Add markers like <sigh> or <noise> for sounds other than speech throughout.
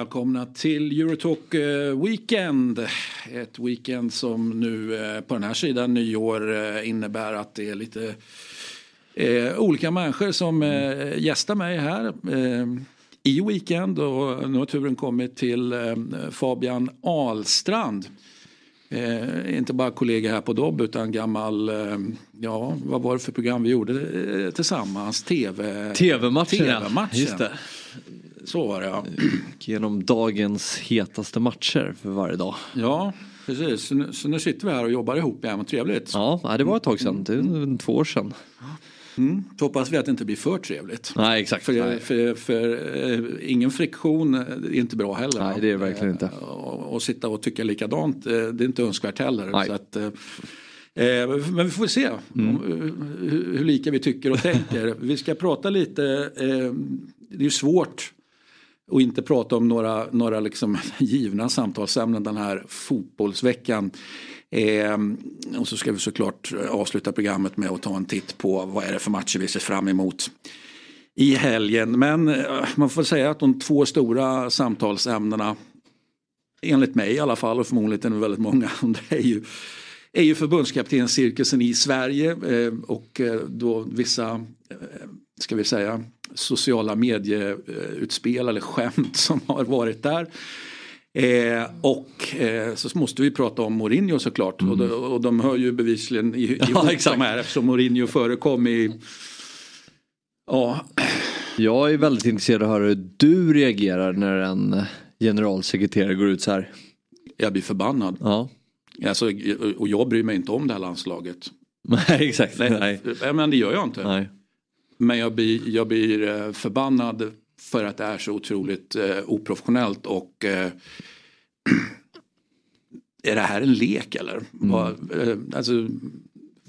Välkomna till Eurotalk eh, Weekend. Ett weekend som nu eh, på den här sidan nyår eh, innebär att det är lite olika människor som gästar mig här i Weekend och nu har turen kommit till Fabian Ahlstrand. Eh, inte bara kollega här på Dobb utan gammal, eh, ja vad var det för program vi gjorde eh, tillsammans? TV, TV-matchen. TV-matchen. Just det. Så var det ja. Genom dagens hetaste matcher för varje dag. Ja, precis. Så nu, så nu sitter vi här och jobbar ihop igen. Vad trevligt. Ja, det var ett tag sedan. Det är två år sedan. Mm. Så hoppas vi att det inte blir för trevligt. Nej, exakt. För, Nej. för, för, eh, ingen friktion är inte bra heller. Nej, det är det verkligen inte. Eh, Och, och sitta och tycka likadant, eh, det är inte önskvärt heller. Nej. Så att, men vi får se Mm. hur, lika vi tycker och tänker. vi ska prata lite, det är ju svårt och inte prata om några, några liksom <laughs> givna samtalsämnen den här fotbollsveckan. Eh, och så ska vi såklart avsluta programmet med att ta en titt på vad är det för matcher vi ser fram emot i helgen. Men eh, man får säga att de två stora samtalsämnena enligt mig i alla fall och förmodligen väldigt många <laughs> det är ju, är ju förbundskaptenscirkusen i Sverige eh, och eh, då vissa eh, ska vi säga sociala medieutspel eller skämt <laughs> som har varit där. Eh, och eh, så måste vi prata om Mourinho såklart och, de, och de hör ju bevisligen i- ihop <laughs> Ja, exakt. de här eftersom Mourinho förekom i Ja, Jag är väldigt intresserad av att höra hur du reagerar när en generalsekreterare går ut så här. jag blir förbannad. Ja, Alltså, och jag bryr mig inte om det här landslaget. <laughs> nej exakt. Nej. nej. Men det gör jag inte. Nej. Men jag blir, jag blir eh, förbannad för att det är så otroligt eh, oprofessionellt och eh, <clears throat> är det här en lek eller? Vad, eh, alltså,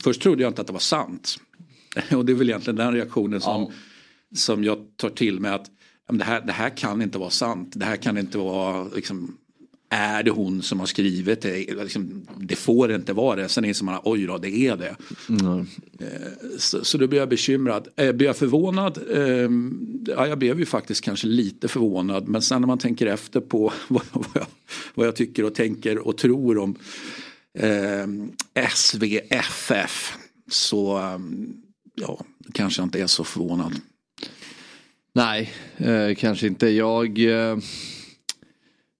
först trodde jag inte att det var sant. <laughs> och det är väl egentligen den reaktionen som, som jag tar till mig att ja, det, här, det här kan inte vara sant. Det här kan inte vara liksom, är det hon som har skrivit det? Liksom, det får inte vara det. Sen inser man att oj då, det är det. Mm. Så, så då blir jag bekymrad. Eh, blir jag förvånad? Eh, ja, jag blev ju faktiskt kanske lite förvånad. Men sen när man tänker efter på <laughs> vad, vad, jag, vad jag tycker och tänker och tror om eh, SVFF så eh, ja, kanske jag inte är så förvånad. Nej, eh, kanske inte. Jag, eh,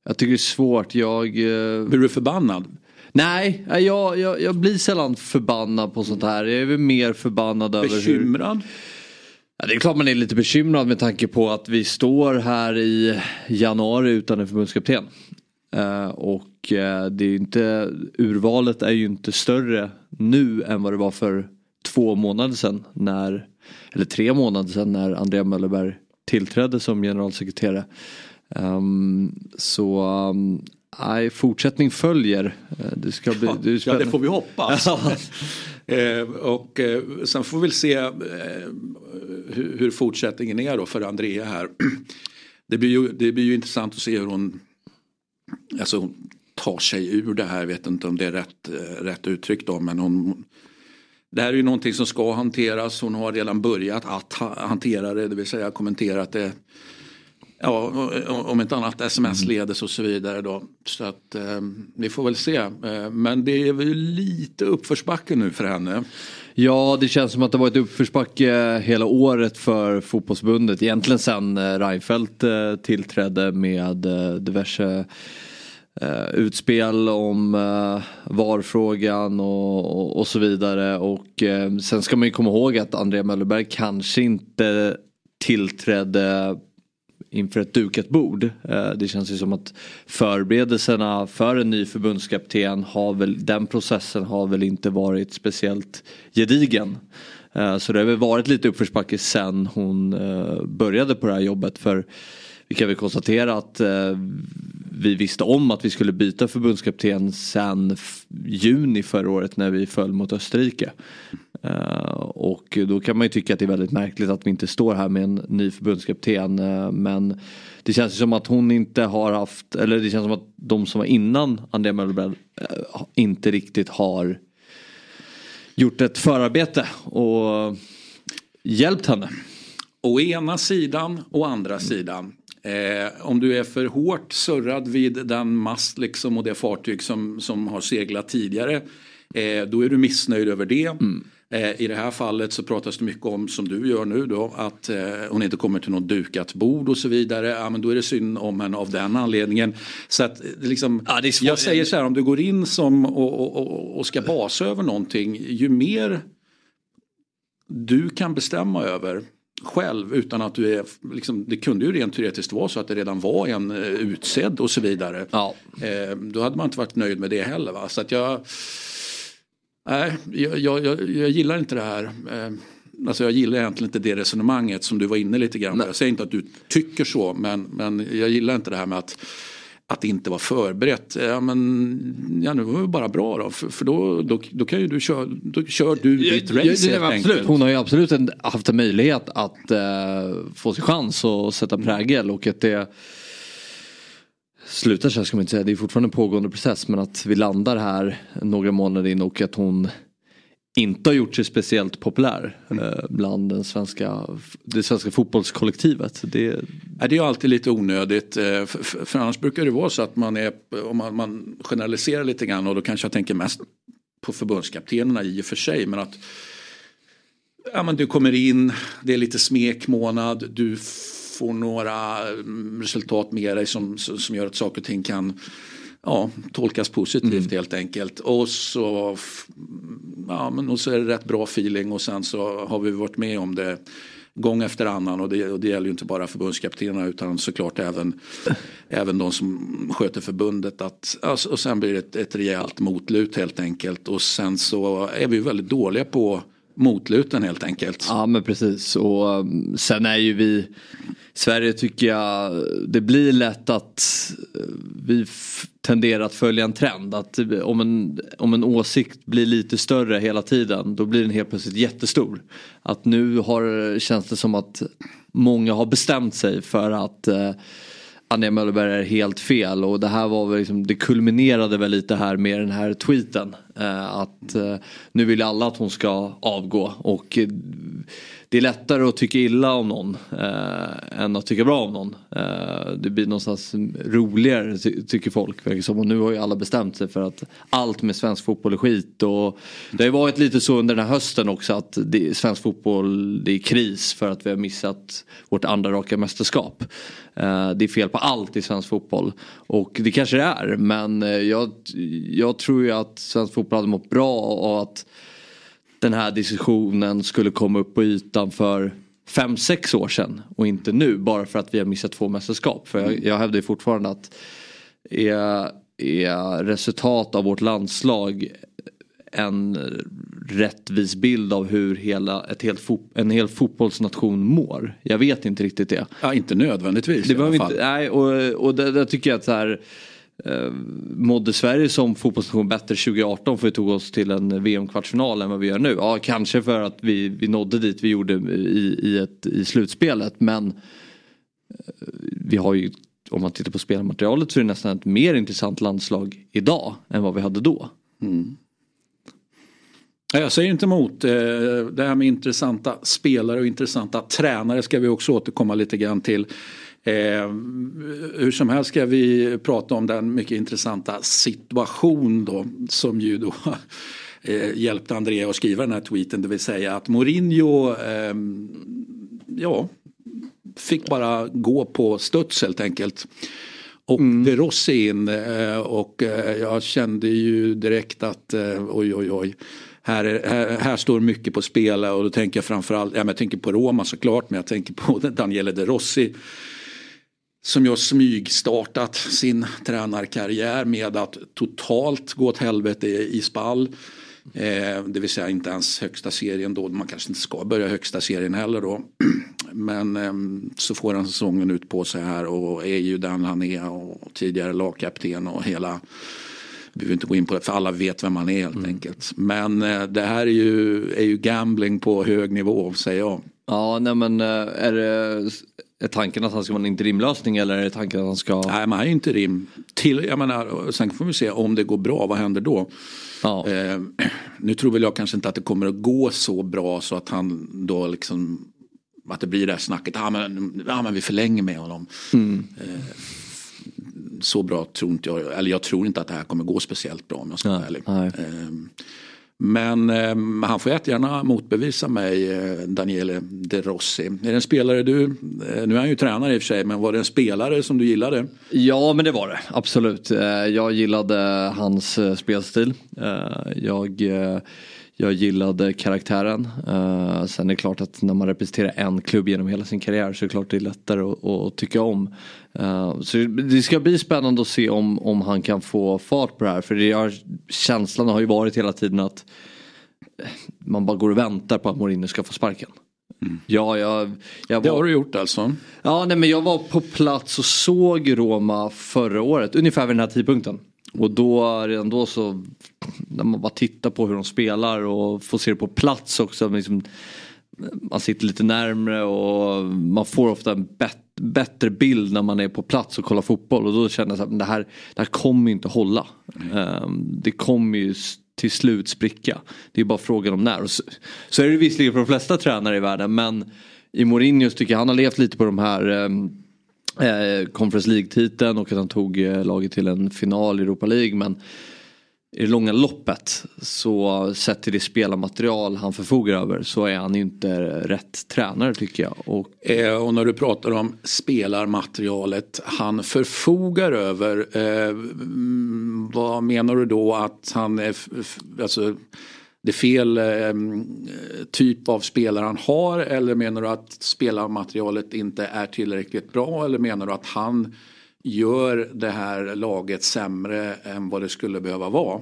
jag tycker det är svårt. Jag... Eh, Blir du förbannad? nej, jag, jag, jag blir sällan förbannad på sånt här. Jag är väl mer förbannad över hur... Bekymrad? Ja, det är klart man är lite bekymrad med tanke på att vi står här i januari utan en förbundskapten. Eh, och eh, det är ju inte, urvalet är ju inte större nu än vad det var för två månader sedan. När, eller tre månader sedan när Andrea Möllerberg tillträdde som generalsekreterare. Ehm, så um, nej, fortsättning följer. Eh, Det ska bli, det Ja, det får vi hoppas. <laughs> Eh, och eh, sen får vi se eh, hur, hur fortsättningen är då för Andrea här. <clears throat> Det blir, ju, det blir ju intressant att se hur hon alltså, hon tar sig ur det här. Jag vet inte om det är rätt, eh, rätt uttryck då. Men hon, det här är ju någonting som ska hanteras. Hon har redan börjat att ha, hantera det. Det vill säga kommenterat det. Ja, om inte annat sms-ledes och så vidare då. Så att eh, vi får väl se. Eh, men det är väl lite uppförsbacke nu för henne. Ja, det känns som att det varit uppförsbacke hela året för fotbollsbundet. Egentligen sen eh, Reinfeldt eh, tillträdde med diverse utspel om eh, VAR-frågan och, och, och så vidare. Och sen ska man ju komma ihåg att André Möllerberg kanske inte tillträdde inför ett dukat bord. Eh, det känns ju som att förberedelserna för en ny förbundskapten har väl, den processen har väl inte varit speciellt gedigen. Eh, så det har väl varit lite uppförsbacke sen hon eh, började på det här jobbet. För vi kan väl konstatera att vi visste om att vi skulle byta förbundskapten sen juni förra året när vi föll mot Österrike. Och då kan man ju tycka att det är väldigt märkligt att vi inte står här med en ny förbundskapten. Men det känns som att hon inte har haft, eller det känns som att de som var innan Andrea Möllberg inte riktigt har gjort ett förarbete och hjälpt henne. Å ena sidan, å andra sidan. Eh, om du är för hårt surrad vid den mast liksom och det fartyg som, som har seglat tidigare. Eh, då är du missnöjd över det. Mm. Eh, I det här fallet så pratas det mycket om, som du gör nu då, att eh, hon inte kommer till något dukat bord och så vidare. Ja, men då är det synd om henne av den anledningen. Så att, eh, liksom, ja, jag säger så här, om du går in som och, och, och ska basa över någonting, ju mer du kan bestämma över själv utan att du är, liksom, det kunde ju rent teoretiskt vara så att det redan var en utsedd och så vidare. Ja. Eh, då hade man inte varit nöjd med det heller. Va? Så att jag Nej, jag, jag, jag, gillar inte det här. Eh, alltså jag gillar egentligen inte det resonemanget som du var inne lite grann på. Jag säger inte att du tycker så men, men jag gillar inte det här med att att inte vara förberett. Ja men ja, nu var det bara bra då. För, för då, då, då, kan ju du köra, då kör du ditt race ja, helt absolut. Hon har ju absolut en, haft en möjlighet att uh, få sin chans och sätta prägel och att det slutar så här ska man inte säga, det är fortfarande en pågående process men att vi landar här några månader in och att hon inte har gjort sig speciellt populär mm. bland den svenska, det svenska fotbollskollektivet. Det... är det är alltid lite onödigt eh, för, för annars brukar det vara så att man, är, om man, man generaliserar lite grann och då kanske jag tänker mest på förbundskaptenerna i och för sig men att ja, men du kommer in, det är lite smekmånad, du får några mm, resultat med dig som, som gör att saker och ting kan ja, tolkas positivt mm. helt enkelt. Och så, ja, men och så är det rätt bra feeling och sen så har vi varit med om det gång efter annan och det, och det gäller ju inte bara förbundskaptenerna utan såklart även, <laughs> även de som sköter förbundet. Att, alltså, och sen blir det ett, ett rejält motlut helt enkelt och sen så är vi väldigt dåliga på motluten helt enkelt. Ja men precis och um, sen är ju vi Sverige tycker jag det blir lätt att eh, vi tenderar att följa en trend. Att eh, om en, om en åsikt blir lite större hela tiden då blir den helt plötsligt jättestor. Att nu har, känns det som att många har bestämt sig för att eh, Anja Möllerberg är helt fel och det här var väl liksom, det kulminerade väl lite här med den här tweeten. Eh, att eh, nu vill alla att hon ska avgå och eh, det är lättare att tycka illa om någon eh, än att tycka bra om någon. Eh, det blir någonstans roligare ty tycker folk. Som. Och nu har ju alla bestämt sig för att allt med svensk fotboll är skit. Och det har ju varit lite så under den här hösten också att det, svensk fotboll det är kris för att vi har missat vårt andra raka mästerskap. Eh, det är fel på allt i svensk fotboll. Och det kanske det är men eh, jag, jag tror ju att svensk fotboll hade mått bra och att den här diskussionen skulle komma upp på ytan för fem sex år sedan och inte nu bara för att vi har missat två mästerskap. För jag, jag hävdar fortfarande att är, är resultat av vårt landslag en rättvis bild av hur hela, ett helt en hel fotbollsnation mår. Jag vet inte riktigt det. Ja, inte nödvändigtvis det i alla fall. Inte, nej, och, och där, där tycker jag att så här, eh, mådde Sverige som fotbollsnation bättre 2018 för vi tog oss till en VM-kvartsfinal än vad vi gör nu? Ja, kanske för att vi, vi nådde dit vi gjorde i, i, ett, i slutspelet men eh, vi har ju, om man tittar på spelmaterialet så är det nästan ett mer intressant landslag idag än vad vi hade då. Mm. Jag säger inte emot. Eh, det här med intressanta spelare och intressanta tränare ska vi också återkomma lite grann till. Eh, hur som helst ska vi prata om den mycket intressanta situation då som ju då <laughs> eh, hjälpte Andrea att skriva den här tweeten. Det vill säga att Mourinho eh, ja, fick bara gå på studs helt enkelt. Och mm. De Rossi in eh, och eh, jag kände ju direkt att eh, oj oj oj här, är, här, här, står mycket på spel och då tänker jag framförallt, ja, men jag tänker på Roma såklart men jag tänker på <laughs> Daniele De Rossi som ju har smygstartat sin tränarkarriär med att totalt gå åt helvete i spall. Eh, det vill säga inte ens högsta serien då. Man kanske inte ska börja högsta serien heller då. <clears throat> Men eh, så får han säsongen ut på sig här och är ju den han är och tidigare lagkapten och hela vi behöver inte gå in på det för alla vet vem han är helt mm. enkelt. Men eh, det här är ju, är ju gambling på hög nivå säger jag. Ja, nej men eh, är det är tanken att han ska vara en interimlösning eller är tanken att han ska? Nej, men han är interim. Till, jag menar, sen får vi se om det går bra, vad händer då? Ja. Eh, nu tror väl jag kanske inte att det kommer att gå så bra så att han då liksom att det blir det här snacket, ah, men, ah, men vi förlänger med honom. Mm. Eh, så bra tror inte jag, eller jag tror inte att det här kommer gå speciellt bra om jag ska vara ärlig. Eh, men eh, han får jättegärna motbevisa mig, eh, Daniele De Rossi. Är det en spelare du, eh, nu är han ju tränare i och för sig, men var det en spelare som du gillade? Ja men det var det, absolut. Eh, jag gillade hans eh, spelstil. Eh, jag eh, jag gillade karaktären. Uh, sen är det klart att när man representerar en klubb genom hela sin karriär så är det klart det är lättare att, att tycka om. Uh, så det ska bli spännande att se om, om han kan få fart på det här. För det har, känslan har ju varit hela tiden att man bara går och väntar på att Mourinho ska få sparken. Mm. Ja, jag, jag var... Det har du gjort alltså? Ja, nej, men jag var på plats och såg Roma förra året, ungefär vid den här tidpunkten. Och då, redan då så, när man bara tittar på hur de spelar och får se det på plats också. Liksom, man sitter lite närmre och man får ofta en bet bättre bild när man är på plats och kollar fotboll. Och då känner jag att det här, det här kommer inte hålla. Mm. det kommer ju till slut spricka. Det är bara frågan om när. Och så, så är det visserligen för de flesta tränare i världen men i Mourinhos tycker jag han har levt lite på de här um, eh, Conference League-titeln och att han tog eh, laget till en final i Europa League. Men i det långa loppet så sett till det spelarmaterial han förfogar över så är han inte rätt tränare tycker jag. Och, eh, och när du pratar om spelarmaterialet han förfogar över, eh, mm, vad menar du då att han är, alltså det är fel eh, mm, typ av spelare han har eller menar du att spelarmaterialet inte är tillräckligt bra eller menar du att han gör det här laget sämre än vad det skulle behöva vara?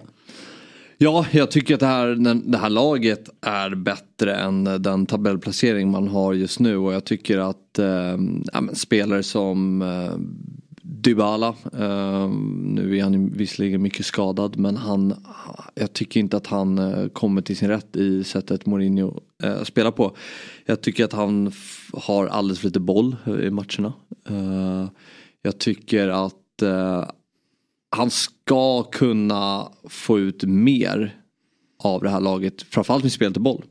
Ja, jag tycker att det här, det här laget är bättre än den tabellplacering man har just nu och jag tycker att eh, ja, spelare som eh, Dybala. Ehm, nu är han visserligen mycket skadad men han, jag tycker inte att han eh, kommer till sin rätt i sättet Mourinho eh, spelar på. Jag tycker att han har alldeles för lite boll eh, i matcherna. Ehm, jag tycker att han ska kunna få ut mer av det här laget, framförallt med spel till boll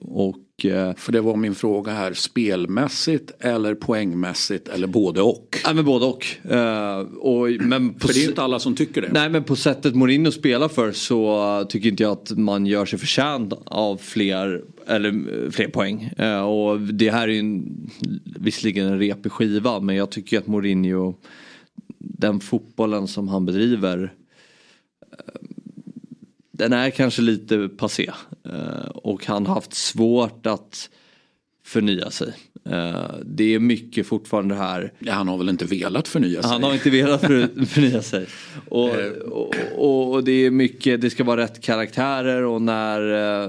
och Eh, För det var min fråga här, spelmässigt eller poängmässigt eller både och? Ja men både och. Uh, och men för det är inte alla som tycker det. Nej men på sättet Mourinho spelar för så tycker inte jag att man gör sig förtjänt av fler, eller, eh, fler poäng. Och det här är ju en, visserligen en repig skiva men jag tycker att Mourinho, den fotbollen som han bedriver den är kanske lite passé. Eh, och han har haft svårt att förnya sig. Eh, det är mycket fortfarande här. Ja, han har väl inte velat förnya sig? Han har inte velat <laughs> förnya sig. Och, eh. och, och, det är mycket, det ska vara rätt karaktärer och när,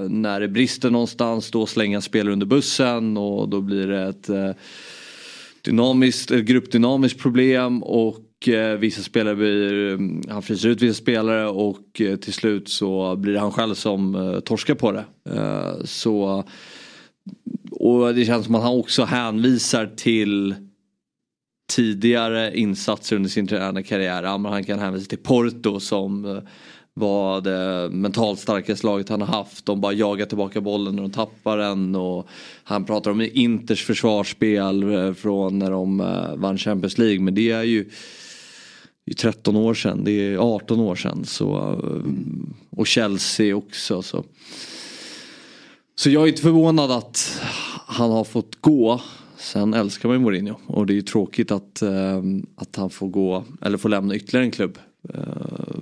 när det brister någonstans då slänga spelare under bussen och då blir det ett dynamiskt, ett gruppdynamiskt problem och Eh, vissa spelare blir, eh, han fryser ut vissa spelare och eh, till slut så blir det han själv som eh, torskar på det. Eh, så och det känns som att han också hänvisar till tidigare insatser under sin tränarkarriär. Han kan hänvisa till Porto som eh, var det mentalt starkaste laget han har haft. De bara jagar tillbaka bollen när de tappar den. Och han pratar om Inters försvarsspel från när de vann Champions League. Men det är ju är 13 år sedan, det är 18 år sedan. Så, eh, och Chelsea också. Så. så jag är inte förvånad att han har fått gå. Sen älskar man ju Mourinho och det är ju tråkigt att, eh, att han får gå eller får lämna ytterligare en klubb. Eh,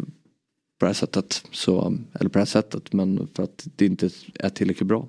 på det här sättet. Så, eller på det här sättet men för att det inte är tillräckligt bra.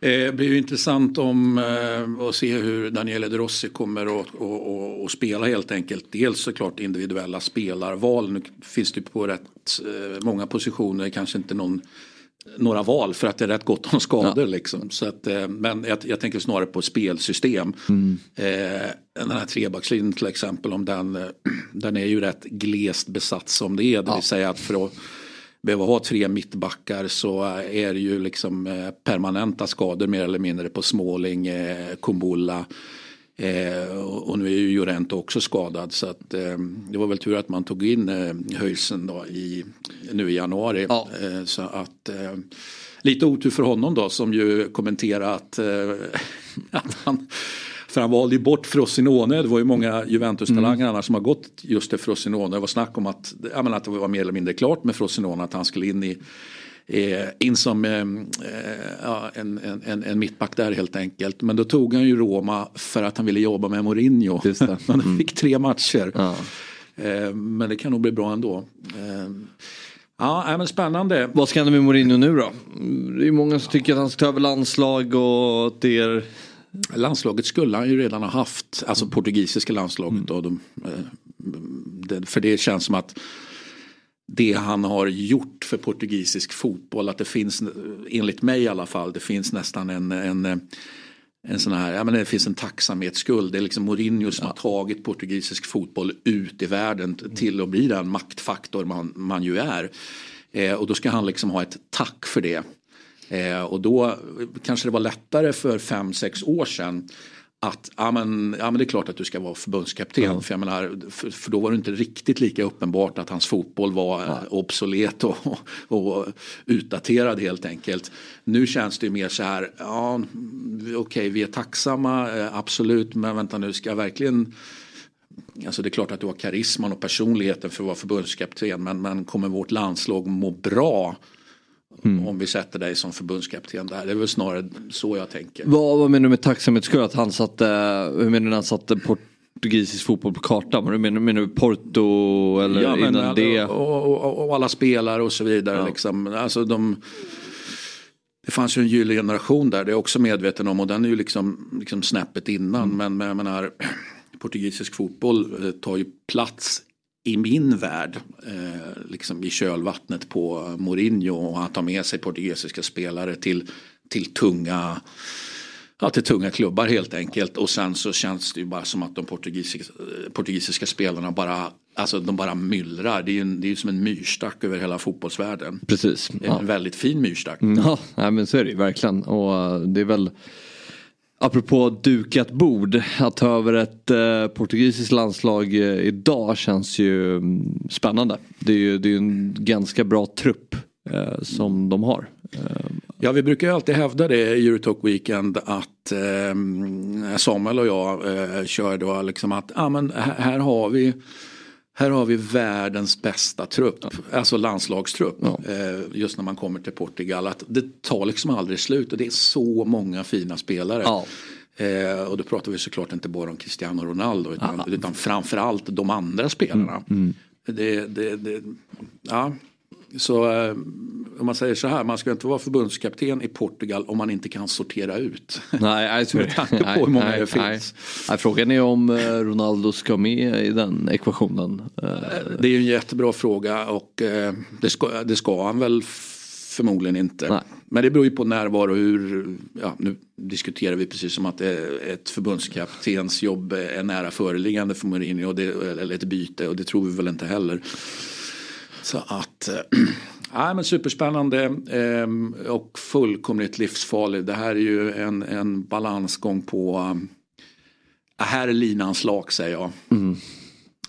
Det blir ju intressant om eh, att se hur Daniele De Rossi kommer att att- att spela helt enkelt. Dels såklart individuella spelarval. Nu finns det på rätt eh, många positioner kanske inte någon några val för att det är rätt gott om skador. Liksom. Så att, eh, men jag, jag tänker snarare på spelsystem. Eh, den här trebackslinjen till exempel, om den, eh, den är ju rätt glest besatt som det är. Det vill säga att för att behöva ha tre mittbackar så är det ju liksom eh, permanenta skador mer eller mindre på Småling, eh, Kumbulla. Eh, och nu är ju Jorente också skadad så att eh, det var väl tur att man tog in eh, Höjsen då i, nu i januari. Ja. Eh, så att lite otur för honom då som ju kommenterar att, <laughs> att han för han valde ju bort Frosinone. Det var ju många Juventus-talanger annars som har gått just till Frosinone. Det var snack om att, jag menar, att det var mer eller mindre klart med Frosinone att han skulle in i eh, in som eh, eh, en, en, en, mittback där helt enkelt. Men då tog han ju Roma för att han ville jobba med Mourinho. Just det. Men <laughs> han fick tre matcher. Ja. Eh, men det kan nog bli bra ändå. Eh, ja, men spännande. Vad ska hända med Mourinho nu då? Det är många som tycker att han ska ta över landslag och att det är... Landslaget skulle han ju redan ha haft, alltså portugisiska landslaget. Och de, eh, det, för det känns som att det han har gjort för portugisisk fotboll, att det finns, enligt mig i alla fall, det finns nästan en, en, en sån här, ja men det finns en tacksamhetsskuld. Det är liksom Mourinho som har tagit portugisisk fotboll ut i världen till att bli den maktfaktor man, man ju är. Eh, och då ska han liksom ha ett tack för det. Eh, och då kanske det var lättare för fem, sex år sedan att ja men, ja men det är klart att du ska vara förbundskapten. För, jag menar, för, för då var det inte riktigt lika uppenbart att hans fotboll var eh, obsolet och, och, utdaterad helt enkelt. Nu känns det mer så här, ja okej vi är tacksamma, eh, absolut, men vänta nu ska jag verkligen Alltså det är klart att du har karisman och personligheten för att vara förbundskapten men, men kommer vårt landslag må bra om vi sätter dig som förbundskapten där? Det är väl snarare så jag tänker. Vad, vad menar du med tacksamhetsskull? Att han satte, hur menar du han satte portugisisk fotboll på kartan? Vad menar, menar du Porto eller Ja, men, innan det? och, och, och alla spelare och så vidare. Ja. Liksom. Alltså de, det fanns ju en gyllene generation där, det är jag också medveten om och den är ju liksom, liksom snäppet innan. Mm. Men, men jag menar, portugisisk fotboll eh, tar ju plats i min värld, eh, liksom i kölvattnet på Mourinho och han tar med sig portugisiska spelare till, till tunga Ja, till tunga klubbar helt enkelt och sen så känns det ju bara som att de portugisiska, portugisiska spelarna bara, alltså de bara myllrar. Det är ju det är som en myrstack över hela fotbollsvärlden. Precis. Ja. en väldigt fin myrstack. Ja, nej, men så är det ju verkligen. Och eh, det är väl Apropå dukat bord, att ta över ett eh, portugisiskt landslag eh, idag känns ju mm, spännande. Det är ju det är en ganska bra trupp eh, som de har. Eh, ja, vi brukar ju alltid hävda det i Eurotalk Weekend att eh, Samuel och jag eh, kör då liksom att ah, men här, här har vi här har vi världens bästa trupp, alltså landslagstrupp. Ja. Eh, just när man kommer till Portugal. Att det tar liksom aldrig slut och det är så många fina spelare. Ja. Eh, och då pratar vi såklart inte bara om Cristiano Ronaldo utan, utan framförallt de andra spelarna. Det, det, det, ja. Så eh, om man säger så här, man ska inte vara förbundskapten i Portugal om man inte kan sortera ut. nej. Med tanke på Nej, hur många nej, det finns. Nej, frågan är om eh, Ronaldo ska med i den ekvationen. Eh, Det är ju en jättebra fråga och eh, det, ska, det ska han väl förmodligen inte. Nej. Men det beror ju på närvaro och hur, ja nu diskuterar vi precis som att är ett förbundskaptens jobb är nära föreliggande för Mourinho och det, eller ett byte och det tror vi väl inte heller. Så att, <clears throat> äh, men superspännande äh, och fullkomligt livsfarlig. Det här är ju en, en balansgång på, äh, här är linans lak säger jag. Mm.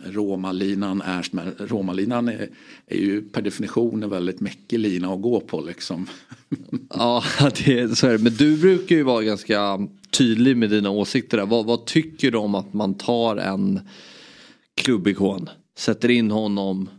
Romalinan är, Romalinan är, är ju per definition en väldigt mäckig lina att gå på liksom. <laughs> ja, <laughs> det, så är det. Men du brukar ju vara ganska tydlig med dina åsikter där. Vad, vad tycker du om att man tar en klubbikon, sätter in honom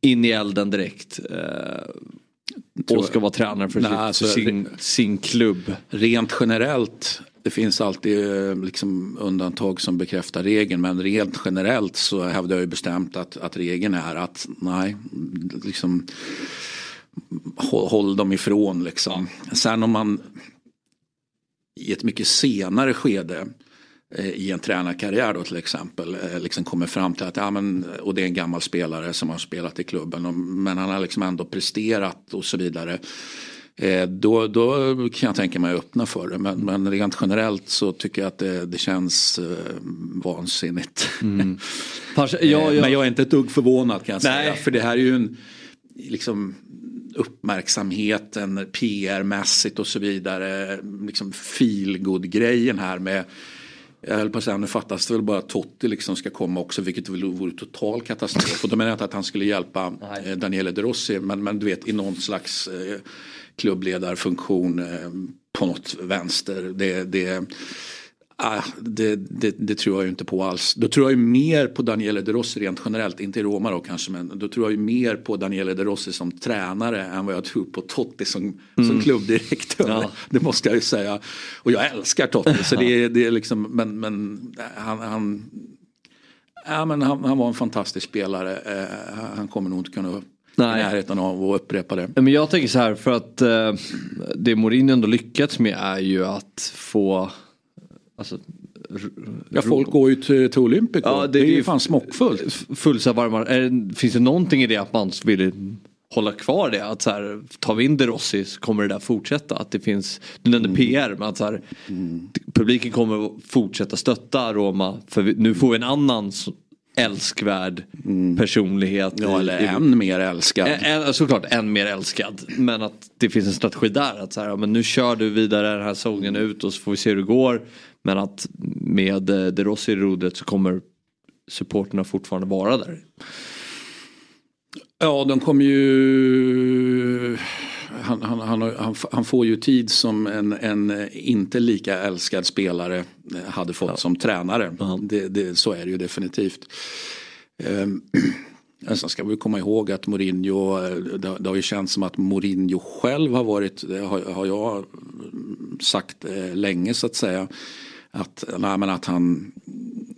in i elden direkt. Eh, och ska vara tränare för, Nej, sitt, alltså, sin, sin klubb. Rent generellt det finns alltid eh, liksom undantag som bekräftar regeln men rent generellt så hävdar jag ju bestämt att, att regeln är att nej, liksom håll, håll dem ifrån liksom. Sen om man i ett mycket senare skede i en tränarkarriär då till exempel eh, liksom kommer fram till att ja, men, och det är en gammal spelare som har spelat i klubben och, men han har liksom ändå presterat och så vidare. Eh, då, då kan jag tänka mig att öppna för det men, men rent generellt så tycker jag att det, det känns eh, vansinnigt. Mm. <laughs> Pasha, ja, ja. Men jag är inte ett dugg förvånad kan jag Nej. säga för det här är ju en liksom, uppmärksamheten PR-mässigt och så vidare. Liksom feelgood-grejen här med jag höll på att säga, nu fattas det väl bara att Totti liksom ska komma också vilket väl vore total katastrof. Och då menar jag inte att han skulle hjälpa Nej. Eh, Daniele De Rossi men, men du vet i någon slags eh, klubbledarfunktion eh, på något vänster. Det, det, Ah, det, det, det, tror jag ju inte på alls. Då tror jag ju mer på Daniele De Rossi rent generellt, inte i Roma då kanske, men då tror jag ju mer på Daniele De Rossi som tränare än vad jag tror på Totti som, mm. som klubbdirektör. Ja. <laughs> Det måste jag ju säga. Och jag älskar Totti, så det, det är liksom, men, men han, han Ja, men han, han, var en fantastisk spelare. Eh, han kommer nog inte kunna Nej. i närheten av att upprepa det. Men jag tänker så här för att eh, det Mourinho ändå lyckats med är ju att få Alltså, ja, folk går ju till, till Olympic. Ja, det, det, är ju fan smockfullt. Fullt så varma. finns det någonting i det att man vill hålla kvar det? Att så här, tar vi in De Rossi så kommer det där fortsätta. Att det finns, du nämnde mm. PR, men att så här, mm. publiken kommer fortsätta stötta Roma. För vi, nu får vi en annan älskvärd mm. personlighet. Ja, eller än mer älskad. En, såklart än mer älskad. Men att det finns en strategi där. Att så här, men nu kör du vidare den här säsongen ut och så får vi se hur det går. Men att med eh, De Rossi i rodret så kommer supporterna fortfarande vara där. Ja, de kommer ju... Han, han, han, han, får ju tid som en, en inte lika älskad spelare hade fått ja. som tränare. Ja. Det, det, så är det ju definitivt. Um, <clears throat> Sen ska vi komma ihåg att Mourinho, eh, det, det har ju känts som att Mourinho själv har varit, det har, har jag sagt eh, länge så att säga, att, nej, men att han,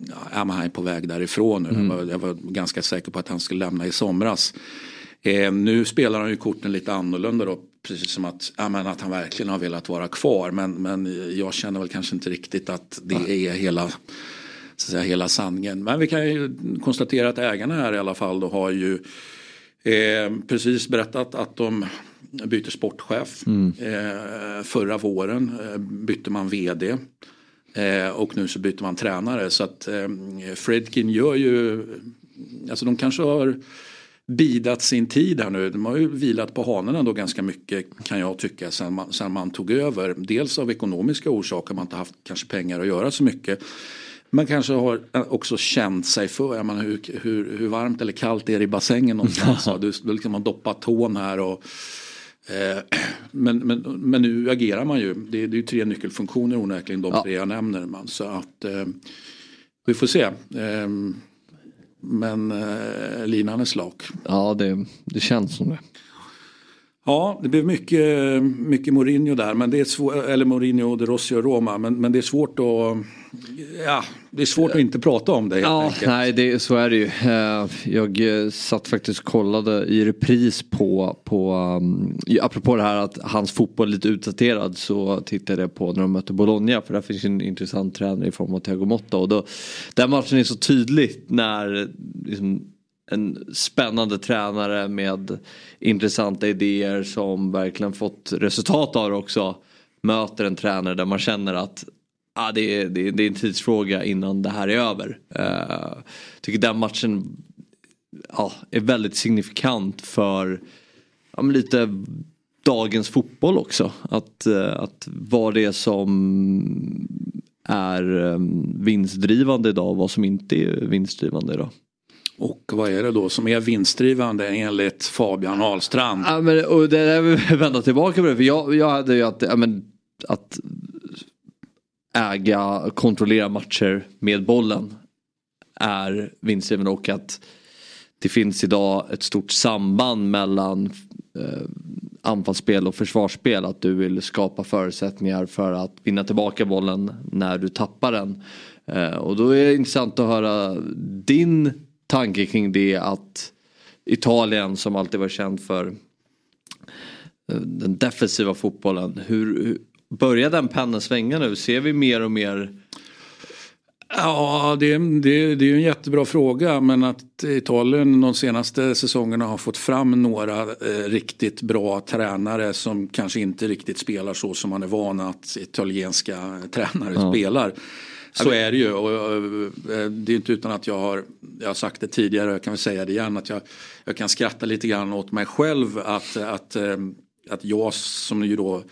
ja, han är på väg därifrån nu. Mm. Jag, var, jag, var, ganska säker på att han skulle lämna i somras. Eh, nu spelar han ju korten lite annorlunda då. Precis som att, ja, men att han verkligen har velat vara kvar. Men, men jag känner väl kanske inte riktigt att det ja. är hela, så säga, hela sanningen. Men vi kan ju konstatera att ägarna här i alla fall då har ju eh, precis berättat att de byter sportchef. Mm. Eh, förra våren eh, bytte man vd. Eh, och nu så byter man tränare så att eh, Fredkin gör ju, alltså de kanske har bidat sin tid här nu. De har ju vilat på hanen ändå ganska mycket kan jag tycka sen man, sen man tog över. Dels av ekonomiska orsaker, man inte haft kanske pengar att göra så mycket. Man kanske har också känt sig för, jag menar, hur, hur, hur varmt eller kallt är det i bassängen någonstans? <laughs> du, du liksom har doppat tån här och Eh, <clears throat> men, men, men nu agerar man ju. Det, det är ju tre nyckelfunktioner onekligen, de ja. tre jag nämner. Man. Så att eh, vi får se. Eh, men eh, linan är slak. Ja, det, det känns som det. Ja, det blev mycket, mycket Mourinho där, men det är svårt, eller Mourinho, De Rossi och Roma, men, men det är svårt att Ja, det är svårt att inte prata om det helt ja, enkelt. Nej, det, så är det ju. Eh, jag eh, satt faktiskt och kollade i repris på, på um, apropå det här att hans fotboll är lite utdaterad så tittade jag på när de mötte Bologna för där finns en intressant tränare i form av Thiago Motta och då, den matchen är så tydlig när liksom, en spännande tränare med intressanta idéer som verkligen fått resultat av det också möter en tränare där man känner att ah, det, är, det, är, det är en tidsfråga innan det här är över. Uh, tycker den matchen ja, är väldigt signifikant för ja, men lite dagens fotboll också. Att, eh, att vad det är som är eh, vinstdrivande idag och vad som inte är vinstdrivande idag. Och vad är det då som är vinstdrivande enligt Fabian Ahlstrand? Ja, men, och det vill vi vända tillbaka på det. För jag, jag hade ju att, ja, men, att äga, kontrollera matcher med bollen är vinstdrivande och att det finns idag ett stort samband mellan eh, anfallsspel och försvarsspel. Att du vill skapa förutsättningar för att vinna tillbaka bollen när du tappar den. Eh, och då är det intressant att höra din tanke kring det att Italien som alltid var känd för eh, den defensiva fotbollen. Hur, hur börjar den pennan svänga nu? Ser vi mer och mer Ja, det, det, det är en jättebra fråga men att Italien de senaste säsongerna har fått fram några eh, riktigt bra tränare som kanske inte riktigt spelar så som man är van att italienska tränare ja. spelar. Så är det ju och eh, det är inte utan att jag har, jag har sagt det tidigare och jag kan väl säga det igen att jag, jag kan skratta lite grann åt mig själv att, att, eh, att jag som ju då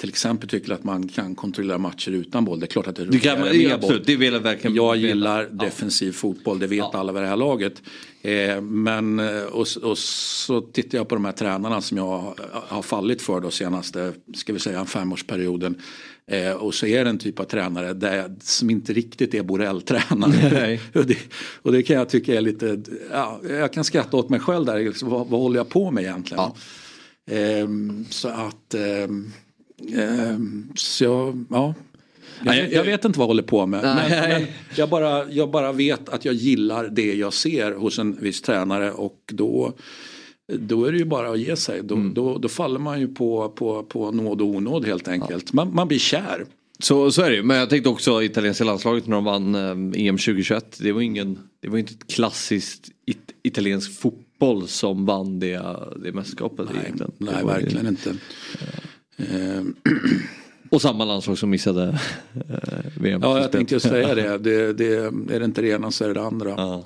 till exempel tycker att man kan kontrollera matcher utan boll. Det är klart att det är man, med absolut, det vill jag verkligen. Jag gillar ja. defensiv fotboll, det vet ja. alla vid det här laget. Eh, men eh, och, och, så tittar jag på de här tränarna som jag har fallit för då senaste, ska vi säga femårsperioden. Eh, och så är det en typ av tränare där, som inte riktigt är Borrell-tränare. <laughs> och, det, och det kan jag tycka är lite, ja, jag kan skratta åt mig själv där, liksom, vad, vad håller jag på med egentligen? Ja. Eh, så att Ehm, så jag, ja. Jag, jag, vet inte vad jag håller på med. Men, men, jag, bara, jag bara vet att jag gillar det jag ser hos en viss tränare och då då är det ju bara att ge sig. Då, mm. då, då, faller man ju på, på, på nåd och onåd helt enkelt. Ja. Man, man blir kär. Så, så är det ju. Men jag tänkte också italienska landslaget när de vann eh, EM 2021. Det var, ingen, det var inte ett klassiskt it, italiensk fotboll som vann det, det mästerskapet. Nej, nej verkligen ju, inte. Eh, <clears throat> och samma landslag som missade eh, VM. Ja, jag tänkte just säga det. <laughs> det, det. Är det inte det ena så är det det andra. Ja.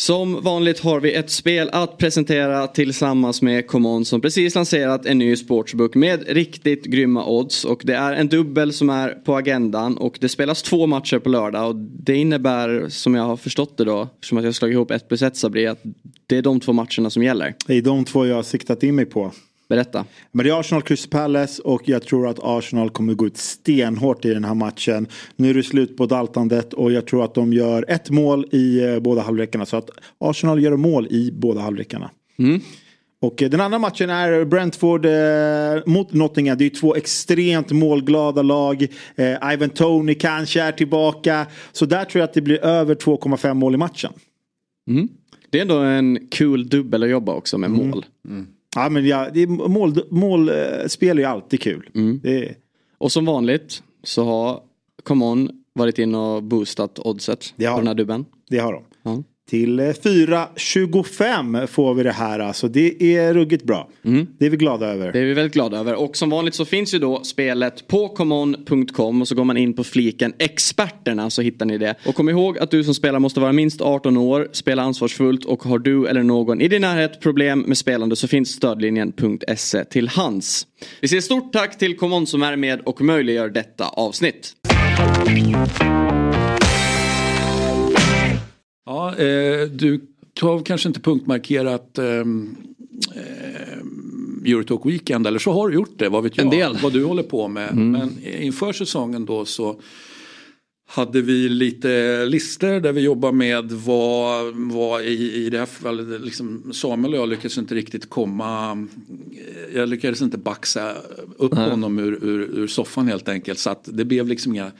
Som vanligt har vi ett spel att presentera tillsammans med Common som precis lanserat en ny sportsbook med riktigt grymma odds. Och det är en dubbel som är på agendan och det spelas två matcher på lördag. Och det innebär, som jag har förstått det då, som att jag slagit ihop 1 plus 1 Sabri, att det är de två matcherna som gäller. Det är de två jag har siktat in mig på. Berätta. Men det är Arsenal Crystal Palace och jag tror att Arsenal kommer gå ut stenhårt i den här matchen. Nu är det slut på daltandet och jag tror att de gör ett mål i eh, båda halvleckorna. Så att Arsenal gör mål i båda halvleckorna. Mm. Och eh, den andra matchen är Brentford eh, mot Nottingham. Det är två extremt målglada lag. Eh, Ivan Tony kanske är tillbaka. Så där tror jag att det blir över 2,5 mål i matchen. Mm. Det är ändå en kul dubbel att jobba också med mm. mål. Mm. Ja men ja, det är mål, målspel är ju alltid kul. Mm. Är... Och som vanligt så har Common varit in och boostat oddset på den här dubben. Det har de. Ja. Till 4.25 får vi det här alltså. Det är ruggigt bra. Mm. Det är vi glada över. Det är vi väldigt glada över. Och som vanligt så finns ju då spelet på common.com och så går man in på fliken experterna så hittar ni det. Och kom ihåg att du som spelar måste vara minst 18 år, spela ansvarsfullt och har du eller någon i din närhet problem med spelande så finns stödlinjen.se till hands. Vi säger stort tack till Common som är med och möjliggör detta avsnitt. Ja, eh, du har kanske inte punktmarkerat ehm, eh, Eurotalk Weekend eller så har du gjort det, vad vet jag, en del. vad du håller på med. Mm. Men inför säsongen då så hade vi lite listor där vi jobbar med vad, vad i, i det här fallet, liksom Samuel och jag lyckades inte riktigt komma, jag lyckades inte baxa upp Nej. honom ur, ur, ur, soffan helt enkelt så att det blev liksom inga eh,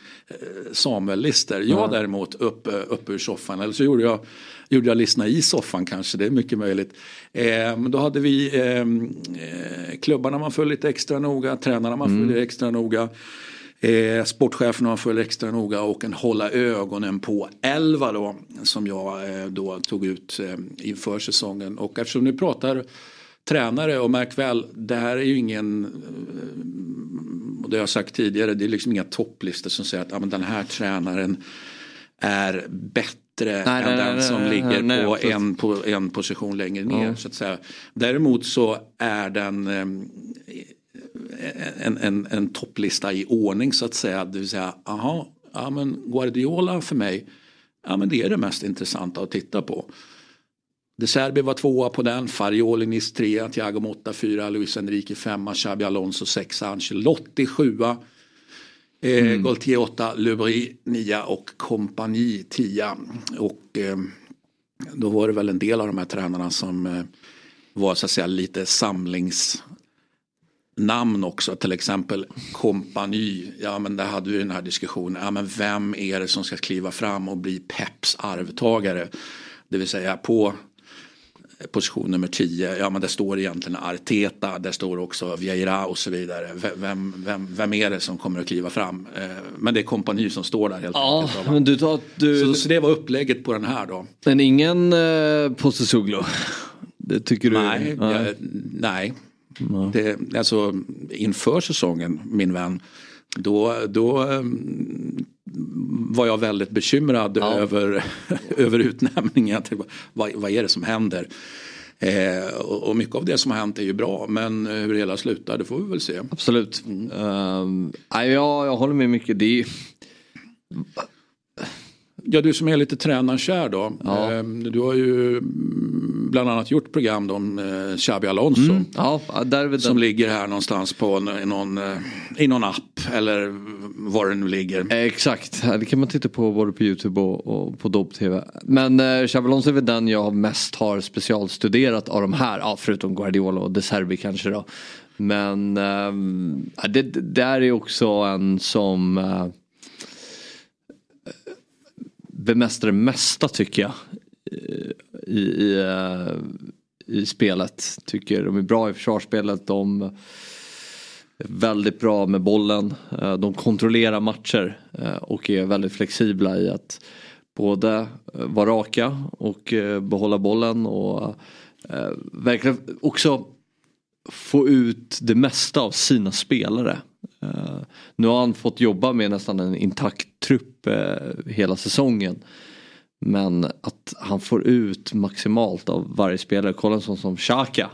Samuel-listor. Jag mm. däremot upp, upp ur soffan, eller så gjorde jag, gjorde jag listorna i soffan kanske, det är mycket möjligt. Eh, då hade vi ehm, eh, klubbarna man följer lite extra noga, tränarna man mm. extra noga. Eh, sportcheferna följer extra noga och en hålla ögonen på 11 då som jag eh, då tog ut eh, inför säsongen. Och eftersom ni pratar tränare och märk väl det här är ju ingen eh, och det har jag sagt tidigare det är liksom inga topplistor som säger att ah, men den här tränaren är bättre Nej, än nej, den nej, som ligger på, en, på en position längre ner. Ja. Så att säga. Däremot så är den eh, en, en, en topplista i ordning så att säga. Det vill säga, aha, ja men Guardiola för mig, ja men det är det mest intressanta att titta på. De Serbi var tvåa på den, Farioli Nis trea, Thiago Motta fyra, Luis Enrique femma, Xabi Alonso sexa, Ancelotti sjua. Eh, Mm. Gaultier 8, Lubry 9 och kompani 10. Och eh, då var det väl en del av de här tränarna som eh, var så att säga lite samlingsnamn också. Till exempel kompani. Ja men där hade vi den här diskussionen. Ja men vem är det som ska kliva fram och bli Peps arvtagare? Det vill säga på position nummer 10, ja men det står egentligen Arteta, där står också Vieira och så vidare. Vem, vem, vem är det som kommer att kliva fram? Eh, Men det är kompani som står där helt Ja, enkelt. men du tar... Du... Så, så det var upplägget på den här då. Men ingen eh, Postecoglou? Det tycker du? Nej, jag, nej. Det, alltså, inför säsongen, min vän, då, då ehm, var jag väldigt bekymrad över, <laughs> över utnämningen. Vad, vad är det som händer? Eh, och, och mycket av det som har hänt är ju bra, men hur det hela slutar, det får vi väl se. Absolut. Um, nej, jag, jag håller med mycket. Det är, Ja, du som är lite tränarkär då. Ehm, Du har ju mm, bland annat gjort program om eh, Xabi Alonso. Mm, ja, Som ligger här någonstans på någon, eh, i någon app eller var det nu ligger. Eh, Exakt, det kan man titta på både på YouTube och, och på Dobb TV. Men eh, Xabi Alonso är väl den jag mest har specialstuderat av de här, ja, förutom Guardiola och De Serbi kanske då. Men ja, det, det där är också en som eh, bemästrar det mesta tycker jag. Eh, I, i, eh, i spelet. Tycker de är bra i försvarsspelet. De är väldigt bra med bollen. Eh, de kontrollerar matcher och är väldigt flexibla i att både vara raka och behålla bollen och verkligen också få ut det mesta av sina spelare. Eh, nu har han fått jobba med nästan en intakt trupp eh, hela säsongen. Men att han får ut maximalt av varje spelare. Kolla en sån som Xhaka.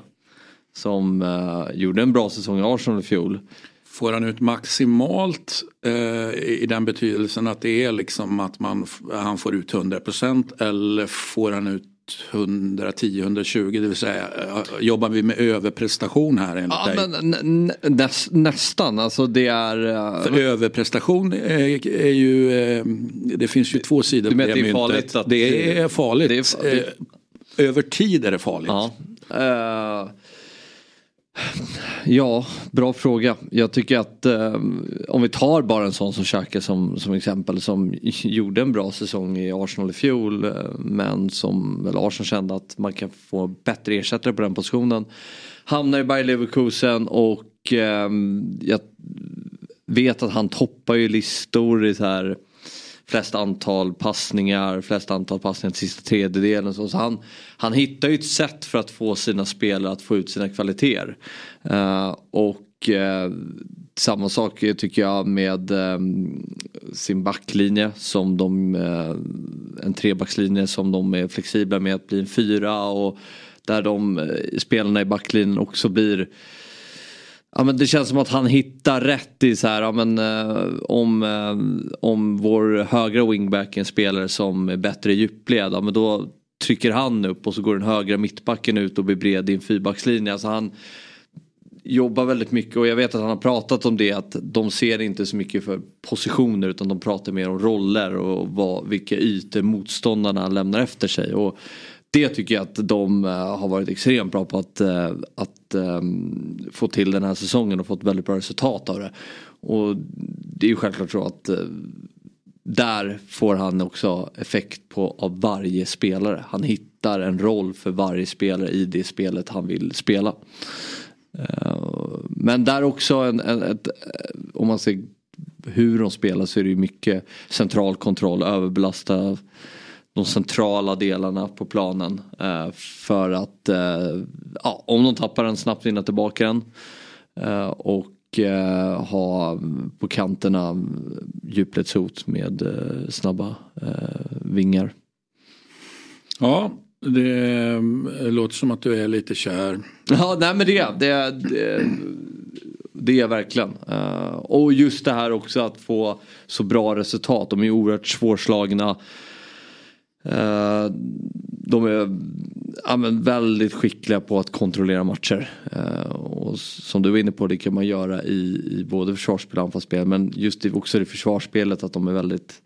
Som eh, gjorde en bra säsong i Arsenal i fjol. Får han ut maximalt eh, i den betydelsen att det är liksom att man, han får ut 100% eller får han ut 110-120 det vill säga eh, jobbar vi med överprestation här enligt Ja, dig? men, nä, näs, nästan, alltså det är... eh, För överprestation är, är ju, eh, det finns ju två sidor Du på det det är myntet. farligt att- det är farligt. Det är Eh, Över tid är det farligt. Ja. Eh, ja, bra fråga. Jag tycker att eh, om vi tar bara en sån som Xhaka som, som exempel som gjorde en bra säsong i Arsenal i fjol eh, men som väl Arsenal kände att man kan få bättre ersättare på den positionen. Hamnar i Bayer Leverkusen och eh, jag vet att han toppar ju listor i så här flest antal passningar, flest antal passningar till sista tredjedelen. Så, så han, han hittar ju ett sätt för att få sina spelare att få ut sina kvaliteter. Uh, och uh, samma sak tycker jag med eh, sin backlinje som de, eh, en trebackslinje som de är flexibla med att bli en fyra och där de eh, spelarna i backlinjen också blir Ja, men det känns som att han hittar rätt i så här, ja, men, eh, om, eh, om vår högra wingback är en spelare som är bättre i djupled, ja, men då trycker han upp och så går den högra mittbacken ut och blir bred i en fyrbackslinje. Alltså han jobbar väldigt mycket och jag vet att han har pratat om det att de ser inte så mycket för positioner utan de pratar mer om roller och vad, vilka ytor motståndarna lämnar efter sig. Och det tycker jag att de eh, har varit extremt bra på att, eh, att ehm, få till den här säsongen och fått väldigt bra resultat av det. Och det är ju självklart så att eh, där får han också effekt på av varje spelare. Han hittar en roll för varje spelare i det spelet han vill spela. Men där också en, en, ett, om man ser hur de spelar så är det ju mycket central kontroll, överbelasta de centrala delarna på planen. eh, För att eh, ja, om de tappar den snabbt vinna tillbaka den. Eh, Och ha på kanterna djupledshot med snabba vingar. Ja, det låter som att du är lite kär. <laughs> Ja, nej men det, det, det, det är jag verkligen. Och just det här också att få så bra resultat. De är oerhört svårslagna. Eh, de är ja, men väldigt skickliga på att kontrollera matcher. Eh, och som du var inne på det kan man göra i, i både försvarsspel och anfallsspel. Men just i, också i försvarsspelet att de är väldigt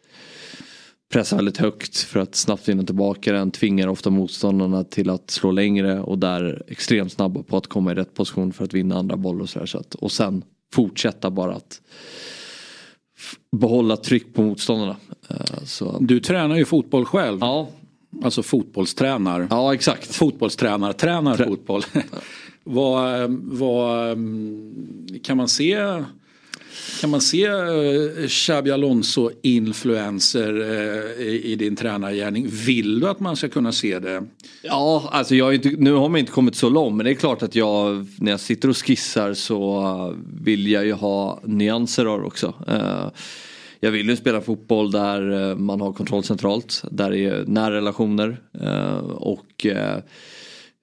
pressar väldigt högt för att snabbt vinna tillbaka den. Tvingar ofta motståndarna till att slå längre och där extremt snabba på att komma i rätt position för att vinna andra bollar och sådär. så att, Och sen fortsätta bara att behålla tryck på motståndarna. Eh, så. Du tränar ju fotboll själv. Ja. Alltså fotbollstränar. Ja exakt. Fotbollstränar, tränar Trä fotboll. <laughs> vad, vad kan man se kan man se uh, Xabi Alonso-influenser uh, eh, i, i, din tränargärning? Vill du att man ska kunna se det? Ja, alltså jag inte, nu har man inte kommit så långt men det är klart att jag när jag sitter och skissar så vill jag ju ha nyanser av också. Uh, jag vill ju spela fotboll där man har kontroll centralt, där det är nära relationer och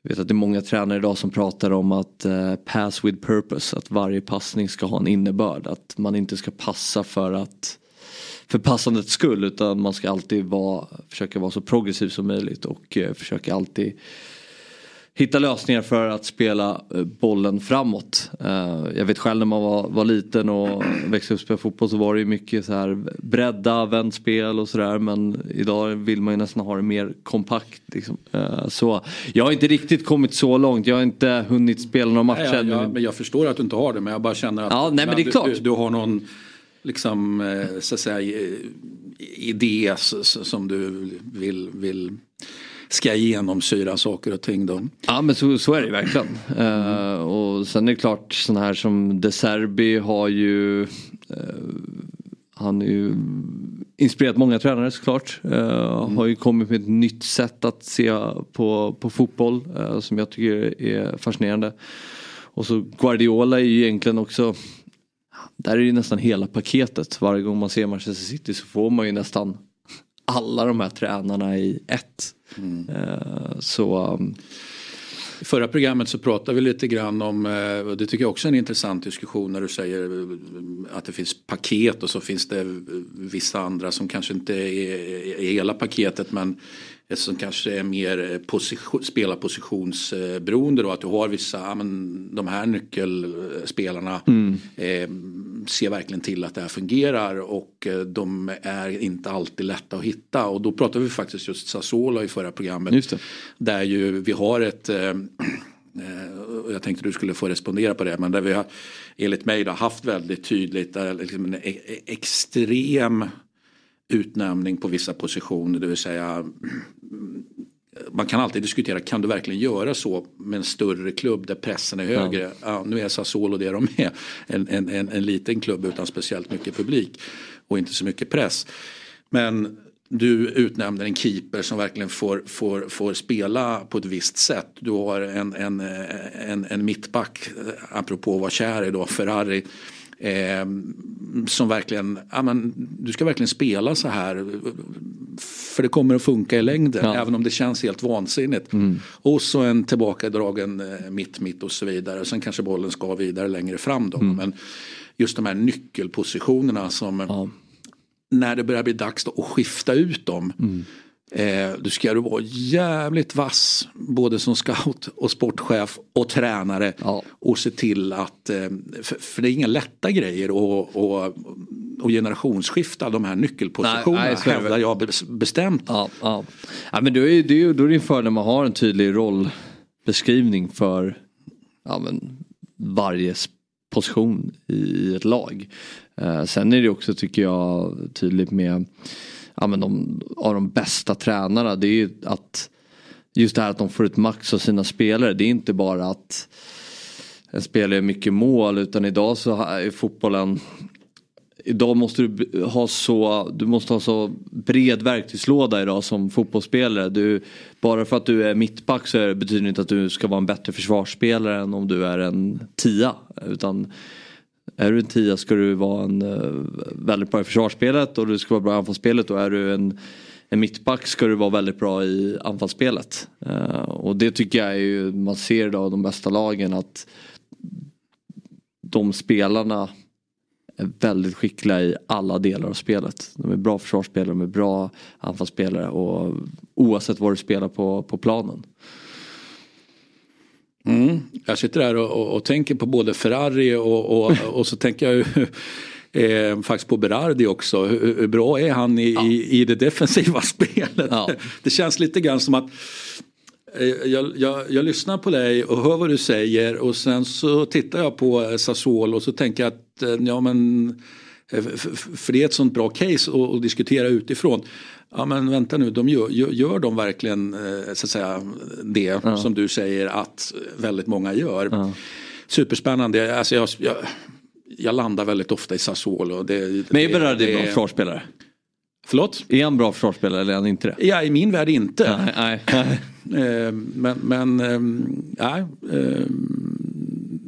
jag vet att det är många tränare idag som pratar om att eh, pass with purpose. Att varje passning ska ha en innebörd. Att man inte ska passa för att för passandets skull utan man ska alltid vara, försöka vara så progressiv som möjligt och eh, försöka alltid hitta lösningar för att spela eh, bollen framåt. Eh, jag vet själv när man var, var liten och växte upp och spelade fotboll så var det ju mycket så här bredda, vändspel och sådär men idag vill man ju nästan ha det mer kompakt. Liksom. Eh, så jag har inte riktigt kommit så långt, jag har inte hunnit spela några matcher. Nej, jag, jag, jag förstår att du inte har det men jag bara känner att ja, nej, men det är klart. Du, du har någon liksom, så att säga, idé som du vill, vill ska genomsyra saker och ting. Då. Ja men så, så är det verkligen. Uh, och sen är det klart sådana här som De Serbi har ju uh, han har ju inspirerat många tränare såklart. Uh, mm. Har ju kommit med ett nytt sätt att se på, på fotboll uh, som jag tycker är fascinerande. Och så Guardiola är ju egentligen också där är det nästan hela paketet. Varje gång man ser Manchester City så får man ju nästan alla de här tränarna i ett. Mm. Uh, så um... I förra programmet så pratade vi lite grann om, eh, och det tycker jag också är en intressant diskussion när du säger eh, att det finns paket och så finns det vissa andra som kanske inte är hela paketet men som kanske är mer eh, position, spelarpositionsberoende då att du har vissa, men de här nyckelspelarna mm. eh, ser verkligen till att det här fungerar och eh, de är inte alltid lätta att hitta och då pratar vi faktiskt just Sassuolo i förra programmet. Där ju vi har ett eh, jag tänkte du skulle få respondera på det men där vi har enligt mig då, haft väldigt tydligt liksom en e-, e-, extrem utnämning på vissa positioner. Det vill säga man kan alltid diskutera, kan du verkligen göra så med en större klubb där pressen är högre? Ja. ja nu är Sassuolo det de är, en, en, en, en liten klubb utan speciellt mycket publik och inte så mycket press. Men du utnämner en keeper som verkligen får, får, får spela på ett visst sätt. Du har en, en, en, en mittback, apropå att vara kär i då, Ferrari Eh, som verkligen, ja, men, du ska verkligen spela så här. För det kommer att funka i längden. Ja. Även om det känns helt vansinnigt. Mm. Och så en tillbakadragen eh, mitt, mitt och så vidare. Sen kanske bollen ska vidare längre fram då. Mm. Men just de här nyckelpositionerna som ja. när det börjar bli dags att skifta ut dem. Mm. Eh, du ska du vara jävligt vass både som scout och sportchef och tränare ja. och se till att, eh, för, för, det är inga lätta grejer och, och, och generationsskifta de här nyckelpositionerna nej, nej, hävdar jag bestämt. Ja, ja. ja men då är det ju då är det för när man har en tydlig rollbeskrivning för ja, men, varje position i ett lag. Eh, sen är det också tycker jag tydligt med ja, men de, av de bästa tränarna. Det är ju att just det här att de får ut max av sina spelare. Det är inte bara att en spelare gör mycket mål utan idag så är fotbollen Idag måste du ha så, du måste ha så bred verktygslåda idag som fotbollsspelare. Du, bara för att du är mittback så betyder det inte att du ska vara en bättre försvarsspelare än om du är en tia. Utan är du en tia ska du vara en, eh, väldigt bra i försvarsspelet och du ska vara bra i anfallsspelet och är du en, en mittback ska du vara väldigt bra i anfallsspelet. Eh, och det tycker jag är ju, man ser idag de bästa lagen att de spelarna är väldigt skickliga i alla delar av spelet. De är bra försvarsspelare, de är bra anfallsspelare och oavsett vad du spelar på, på planen. Mm. Jag sitter där och, och, och, tänker på både Ferrari och, och, så tänker jag ju <laughs> eh, faktiskt på Berardi också. Hur, hur bra är han i, ja. i, i, det defensiva <laughs> spelet? Ja. Det känns lite grann som att eh, jag, jag, jag, lyssnar på dig och hör vad du säger och sen så tittar jag på Sassuolo och så tänker jag att eh, ja men eh, för det är ett sånt bra case att, att diskutera utifrån. Ja men vänta nu, de gör, gör de verkligen eh, så att säga, det ja. som du säger att väldigt många gör? Ja. Superspännande, alltså jag, jag, jag, landar väldigt ofta i Sassuolo. Det, men är Berardi en bra försvarsspelare? Förlåt? Är han bra försvarsspelare eller är han inte det? Ja, i min värld inte. Nej, nej. <laughs> Eh, men, men nej,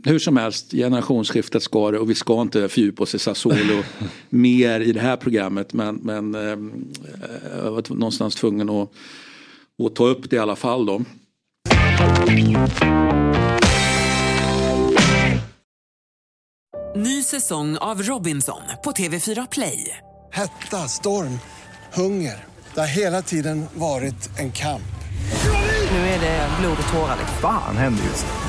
hur som helst, generationsskiftet ska det och vi ska inte fördjupa oss i Sassuolo <laughs> mer i det här programmet. Men, men eh, jag var någonstans tvungen att, att ta upp det i alla fall då. Ny säsong av Robinson på TV4 Play. Hetta, storm, hunger. Det har hela tiden varit en kamp. Nu är det blod och tårar. Vad fan händer just nu?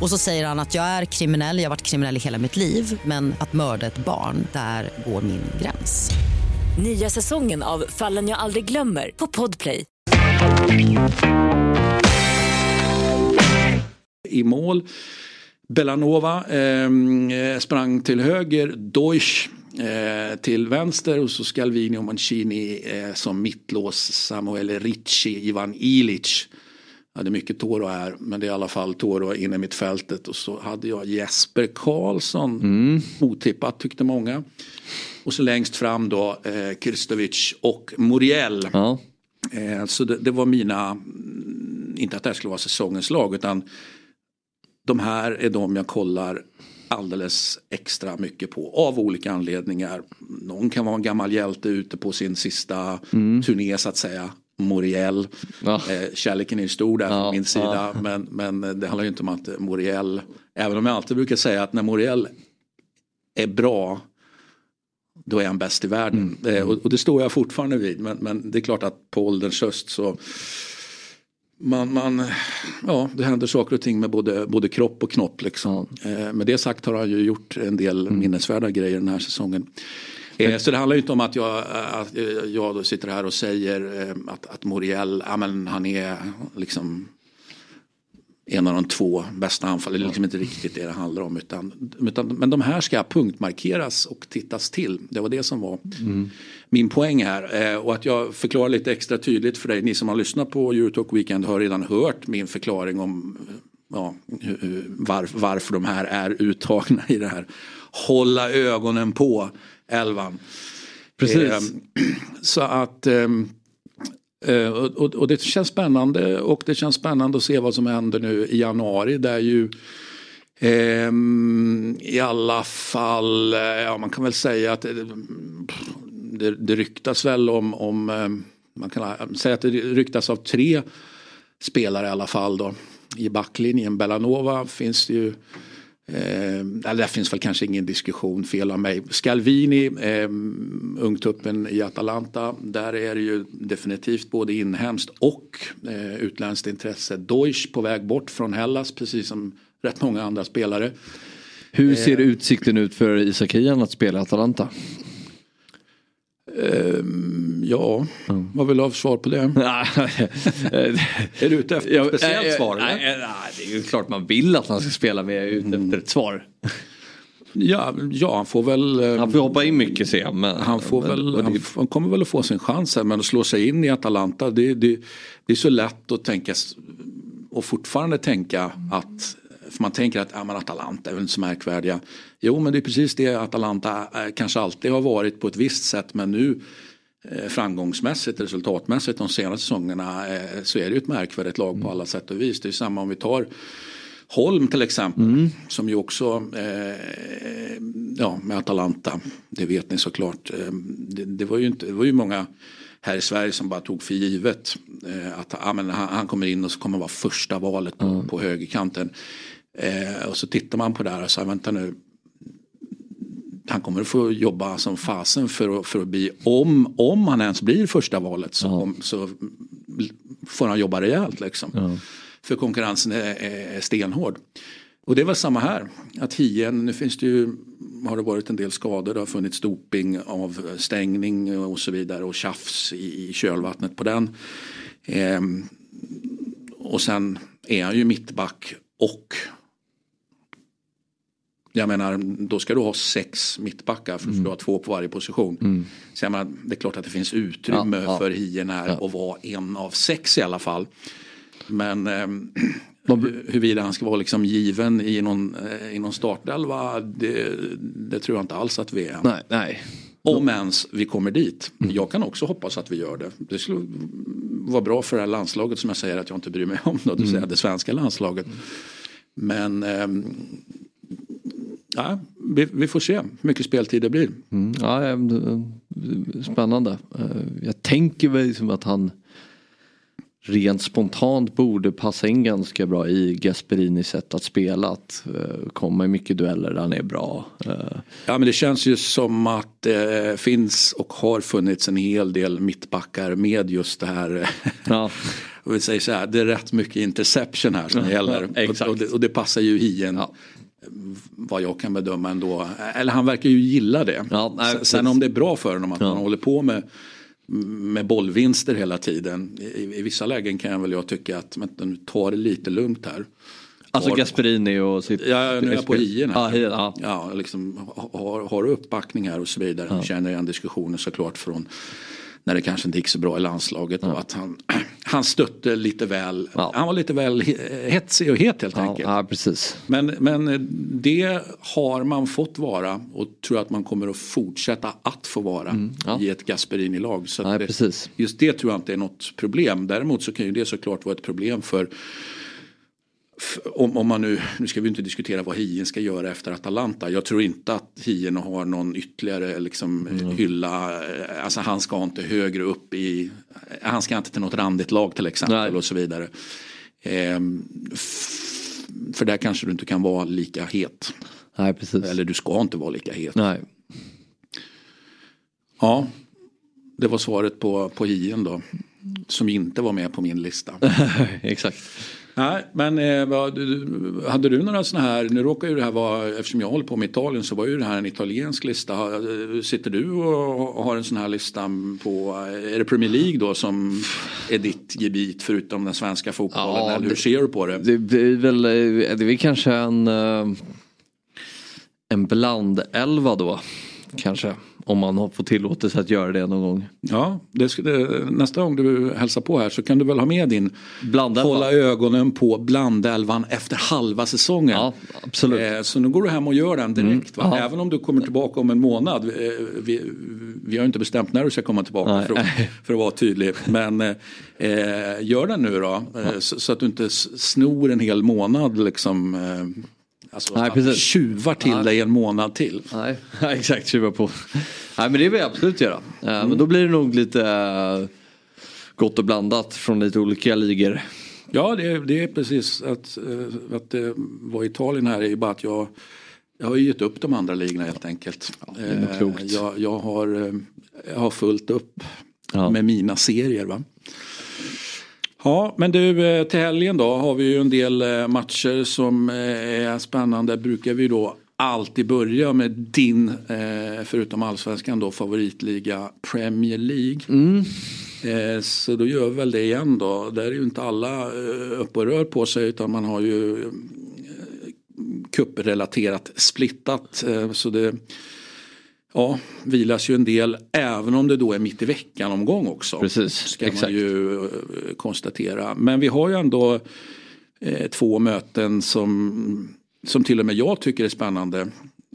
Och så säger han att jag är kriminell, jag har varit kriminell i hela mitt liv men att mörda ett barn, där går min gräns. Nya säsongen av Fallen jag aldrig glömmer på Podplay. I mål. Bellanova eh, sprang till höger, Deutsch eh, till vänster och så Scalvini och Mancini eh, som mittlås, Samuel Ricci, Ivan Ilic hade mycket Toro här men det är i alla fall Toro inne i mitt fältet och så hade jag Jesper Karlsson. Mm. Otippat tyckte många. Och så längst fram då eh, Kristovic och Muriel. Ja. Eh, så det, det, var mina, mm, inte att det här skulle vara säsongens lag utan de här är de jag kollar alldeles extra mycket på av olika anledningar. Någon kan vara en gammal hjälte ute på sin sista mm. turné så att säga. Moriel. Ja. Eh, kärleken är stor där ja, från min sida. Ja. Men, men det handlar ju inte om att Moriel, även om jag alltid brukar säga att när Moriel är bra då är han bäst i världen. Mm. Eh, och, och, det står jag fortfarande vid. Men, men det är klart att på ålderns höst så man, man, ja, det händer saker och ting med både, både kropp och knopp. Liksom. Eh, med det sagt har han ju gjort en del mm. minnesvärda grejer den här säsongen. Eh, så det handlar ju inte om att jag, att jag då sitter här och säger eh, att, att Moriel, ja, men han är liksom en av de två bästa anfallen. Det är liksom inte riktigt det det handlar om. Utan, utan, men de här ska punktmarkeras och tittas till. Det var det som var mm. min poäng här. Eh, och att jag förklarar lite extra tydligt för dig. Ni som har lyssnat på Eurotalk Weekend har redan hört min förklaring om ja, var, varför de här är uttagna i det här. Hålla ögonen på elvan. Precis. Eh, <clears throat> så att ehm, eh, och, och, det känns spännande och det känns spännande att se vad som händer nu i januari där ju eh, i alla fall, eh, ja man kan väl säga att det, det ryktas väl om, om ehm, man kan säga att det ryktas av tre spelare i alla fall då. I backlinjen, Bellanova finns det ju Eh, där finns väl kanske ingen diskussion, fel av mig. Scalvini, eh, ungtuppen i Atalanta. Där är det ju definitivt både inhemskt och eh, utländskt intresse. Deutsch på väg bort från Hellas, precis som rätt många andra spelare. Hur ser eh, utsikten ut för Isak Hien att spela i Atalanta? Um, ja, mm. vad vill du ha för svar på det? <laughs> är du ute efter ett speciellt svar? Nej, nej, det är ju klart man vill att han ska spela är ute efter ett svar. Ja, ja han får väl... eh, Han får hoppa in mycket ser. Men, Han, får men, väl, han, han kommer väl att få sin chans här men att slå sig in i Atalanta det, det, det är så lätt att tänka och fortfarande tänka att för man tänker att ja, men Atalanta är väl inte så märkvärdiga. Jo men det är precis det Atalanta eh, kanske alltid har varit på ett visst sätt men nu eh, framgångsmässigt, resultatmässigt de senaste säsongerna eh, så är det ju ett märkvärdigt lag på alla sätt och vis. Det är samma om vi tar Holm till exempel som ju också eh, ja, med Atalanta, det vet ni såklart. Det, det, var ju inte, det var ju många här i Sverige som bara tog för givet eh, att ja, men han, han kommer in och så kommer vara första valet på, på högerkanten. Eh, och så tittar man på det här och säger vänta nu han kommer att få jobba som fasen för att, för att bli, om, om han ens blir första valet så, om, så får han jobba rejält liksom. För konkurrensen är, är, är stenhård. Och det var samma här. Att hien, nu finns det ju, har det varit en del skador, det har funnits doping av stängning och så vidare och tjafs i, i kölvattnet på den. Ehm, och sen är han ju mittback och jag menar, då ska du ha sex mittbackar för att du har två på varje position. Så jag menar, det är klart att det finns utrymme Ja, ja. för hien här att vara en av sex i alla fall. Men ehm, huruvida han ska vara liksom given i någon, eh, i någon startelva, det, det tror jag inte alls att vi är. Nej, nej. Om ens vi kommer dit. Jag kan också hoppas att vi gör det. Det skulle vara bra för det här landslaget som jag säger att jag inte bryr mig om. Då, det säga det svenska landslaget. Men ehm, ja, vi, vi får se hur mycket speltid det blir. Mm, ja, ja, det- spännande. Eh, Jag tänker väl liksom att han rent spontant borde passa in ganska bra i Gasperinis sätt att spela. Att eh, komma i mycket dueller där han är bra. Eh, Ja men det känns ju som att det finns och har funnits en hel del mittbackar med just det här. Ja. <laughs> och vi säger så här, det är rätt mycket interception här som Ja, <laughs> gäller. ja. Och, och, det, och det passar ju hien. Vad jag kan bedöma ändå. Eller han verkar ju gilla det. Ja, nej, Sen- precis. Om det är bra för honom att Ja. man håller på med med bollvinster hela tiden. I, I vissa lägen kan jag väl jag tycka att nu tar det lite lugnt här. alltså Har- Gasperini och sitt... Ja, nu är jag på hien här. Ja, hien, ja. Ja, liksom, har, har uppbackning här och så vidare. Ja. Känner igen diskussioner såklart från när det kanske inte gick så bra i landslaget. Och att han, <clears throat> han stötte lite väl, han var lite väl he- hetsig och het helt Ja, enkelt. ja, precis. Men, men det har man fått vara och tror att man kommer att fortsätta att få vara Mm, ja. i ett Gasperini-lag. Så det, precis. Just det tror jag inte är något problem. Däremot så kan ju det såklart vara ett problem för om, om man nu, nu ska vi inte diskutera vad Hien ska göra efter Atalanta. Jag tror inte att Hien har någon ytterligare liksom, Mm. hylla. Alltså han ska inte högre upp i, han ska inte till något randigt lag till exempel och så vidare. Ehm, för där kanske du inte kan vara lika het. Nej, precis. Eller du ska inte vara lika het. Nej. Ja, det var svaret på, på Hien då. Som inte var med på min lista. <laughs> Exakt. Nej, men eh, vad, hade du några sådana här, nu råkar ju det här vara, eftersom jag håller på med Italien så var ju det här en italiensk lista. Sitter du och har en sån här lista på, är det Premier League då som är ditt gebit förutom den svenska fotbollen? Ja, eller hur det- ser du på det? Det blir väl, eh, det är väl kanske en, eh, en blandelva då. Kanske. Om man har fått tillåtelse att göra det någon gång. Ja, det nästa gång du hälsar på här så kan du väl ha med din Blandelva. Hålla ögonen på blandelvan efter halva säsongen. Ja, absolut. Eh, så nu går du hem och gör den direkt. Mm, ja. Även om du kommer tillbaka om en månad. Eh, vi, vi har inte bestämt när du ska komma tillbaka för att, <laughs> för att vara tydlig. Men eh, eh, gör den nu då. Eh, så, så att du inte snor en hel månad liksom. Alltså Nej, precis. tjuvar till Nej. dig en månad till. Nej, <laughs> exakt. Tjuva på. Nej men det vill jag absolut göra. Eh, Men då blir det nog lite eh, gott och blandat från lite olika ligor. Ja, det, är- det är precis att, eh, att det var Italien här är ju bara att jag jag har gett upp de andra ligorna helt enkelt. klokt. Jag, jag, har, jag har fullt upp Ja. med mina serier. Va? Ja, men du eh, till helgen då har vi ju en del eh, matcher som eh, är spännande. Brukar vi då alltid börja med din, förutom allsvenskan då, favoritliga Premier League. Eh, Så då gör vi väl det igen då. Där är ju inte alla uppe och rör på sig utan man har ju kupprelaterat splittat. Så det ja, vilas ju en del även om det då är mitt i veckan omgång också. Precis, ska exakt. man ju eh, konstatera. Men vi har ju ändå eh, två möten som, som till och med jag tycker är spännande.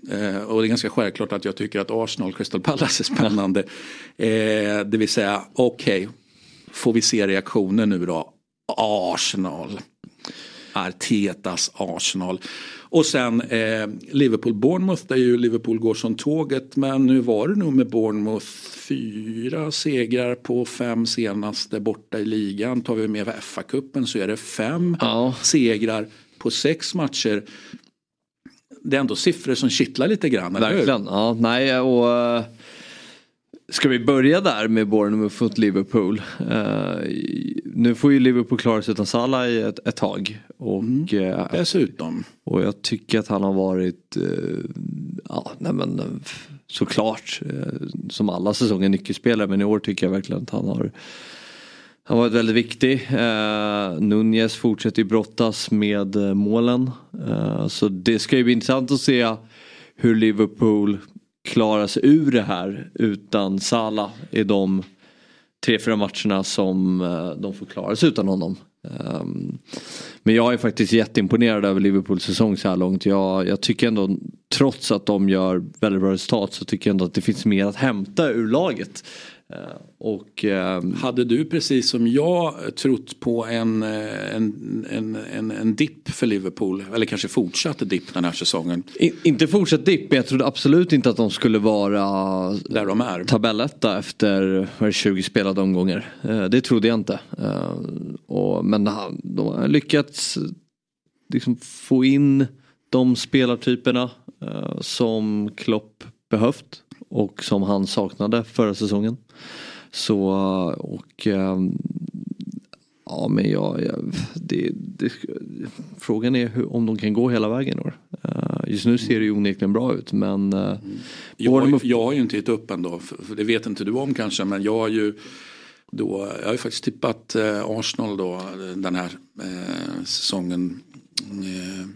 Eh, och det är ganska självklart att jag tycker att Arsenal Crystal Palace är spännande. Eh, det vill säga, okej, får vi se reaktionen nu då? Arsenal. Artetas Arsenal. Och sen eh, Liverpool-Bournemouth där ju Liverpool går som tåget. Men nu var det nog med Bournemouth fyra segrar på fem senaste borta i ligan. Tar vi med FA-cupen så är det fem segrar på sex matcher. Det är ändå siffror som kittlar lite grann? Verkligen. Ja, nej, och, eh, ska vi börja där med Bournemouth mot Liverpool. Eh, nu får ju Liverpool klara sig utan Salah i ett, ett tag. Och, eh, Dessutom. Och jag tycker att han har varit, eh, ja nej men såklart, som alla säsonger nyckelspelare. Men i år tycker jag verkligen att han har han har varit väldigt viktig. Eh, Nunez fortsätter ju brottas med målen. Så det ska ju bli intressant att se hur Liverpool klara sig ur det här utan Salah i de tre, fyra matcherna som eh, de får klara sig utan honom. Ehm, men jag är faktiskt jätteimponerad över Liverpools säsong så här långt. Jag, jag tycker ändå, trots att de gör väldigt bra resultat, så tycker jag ändå att det finns mer att hämta ur laget. Eh, Och, ehm, Hade du precis som jag trott på en, eh, en, en, en, en dipp för Liverpool? Eller kanske fortsatt dipp den här säsongen? In, inte fortsatt dipp, men jag trodde absolut inte att de skulle vara Där de är. tabelletta efter vad är det, 20 spelade omgångar. Eh, Det trodde jag inte. Men de har lyckats liksom få in de spelartyperna som Klopp behövt och som han saknade förra säsongen. Så och ehm, Ja men jag, jag det, det, frågan är hur, om de kan gå hela vägen år. Eh, just nu ser det ju onekligen bra ut men uh, Jag, har- jag har ju inte gett upp ändå, för, för det vet inte du om kanske, men jag har ju då, jag har ju faktiskt tippat eh, Arsenal då den här eh, säsongen. Eh,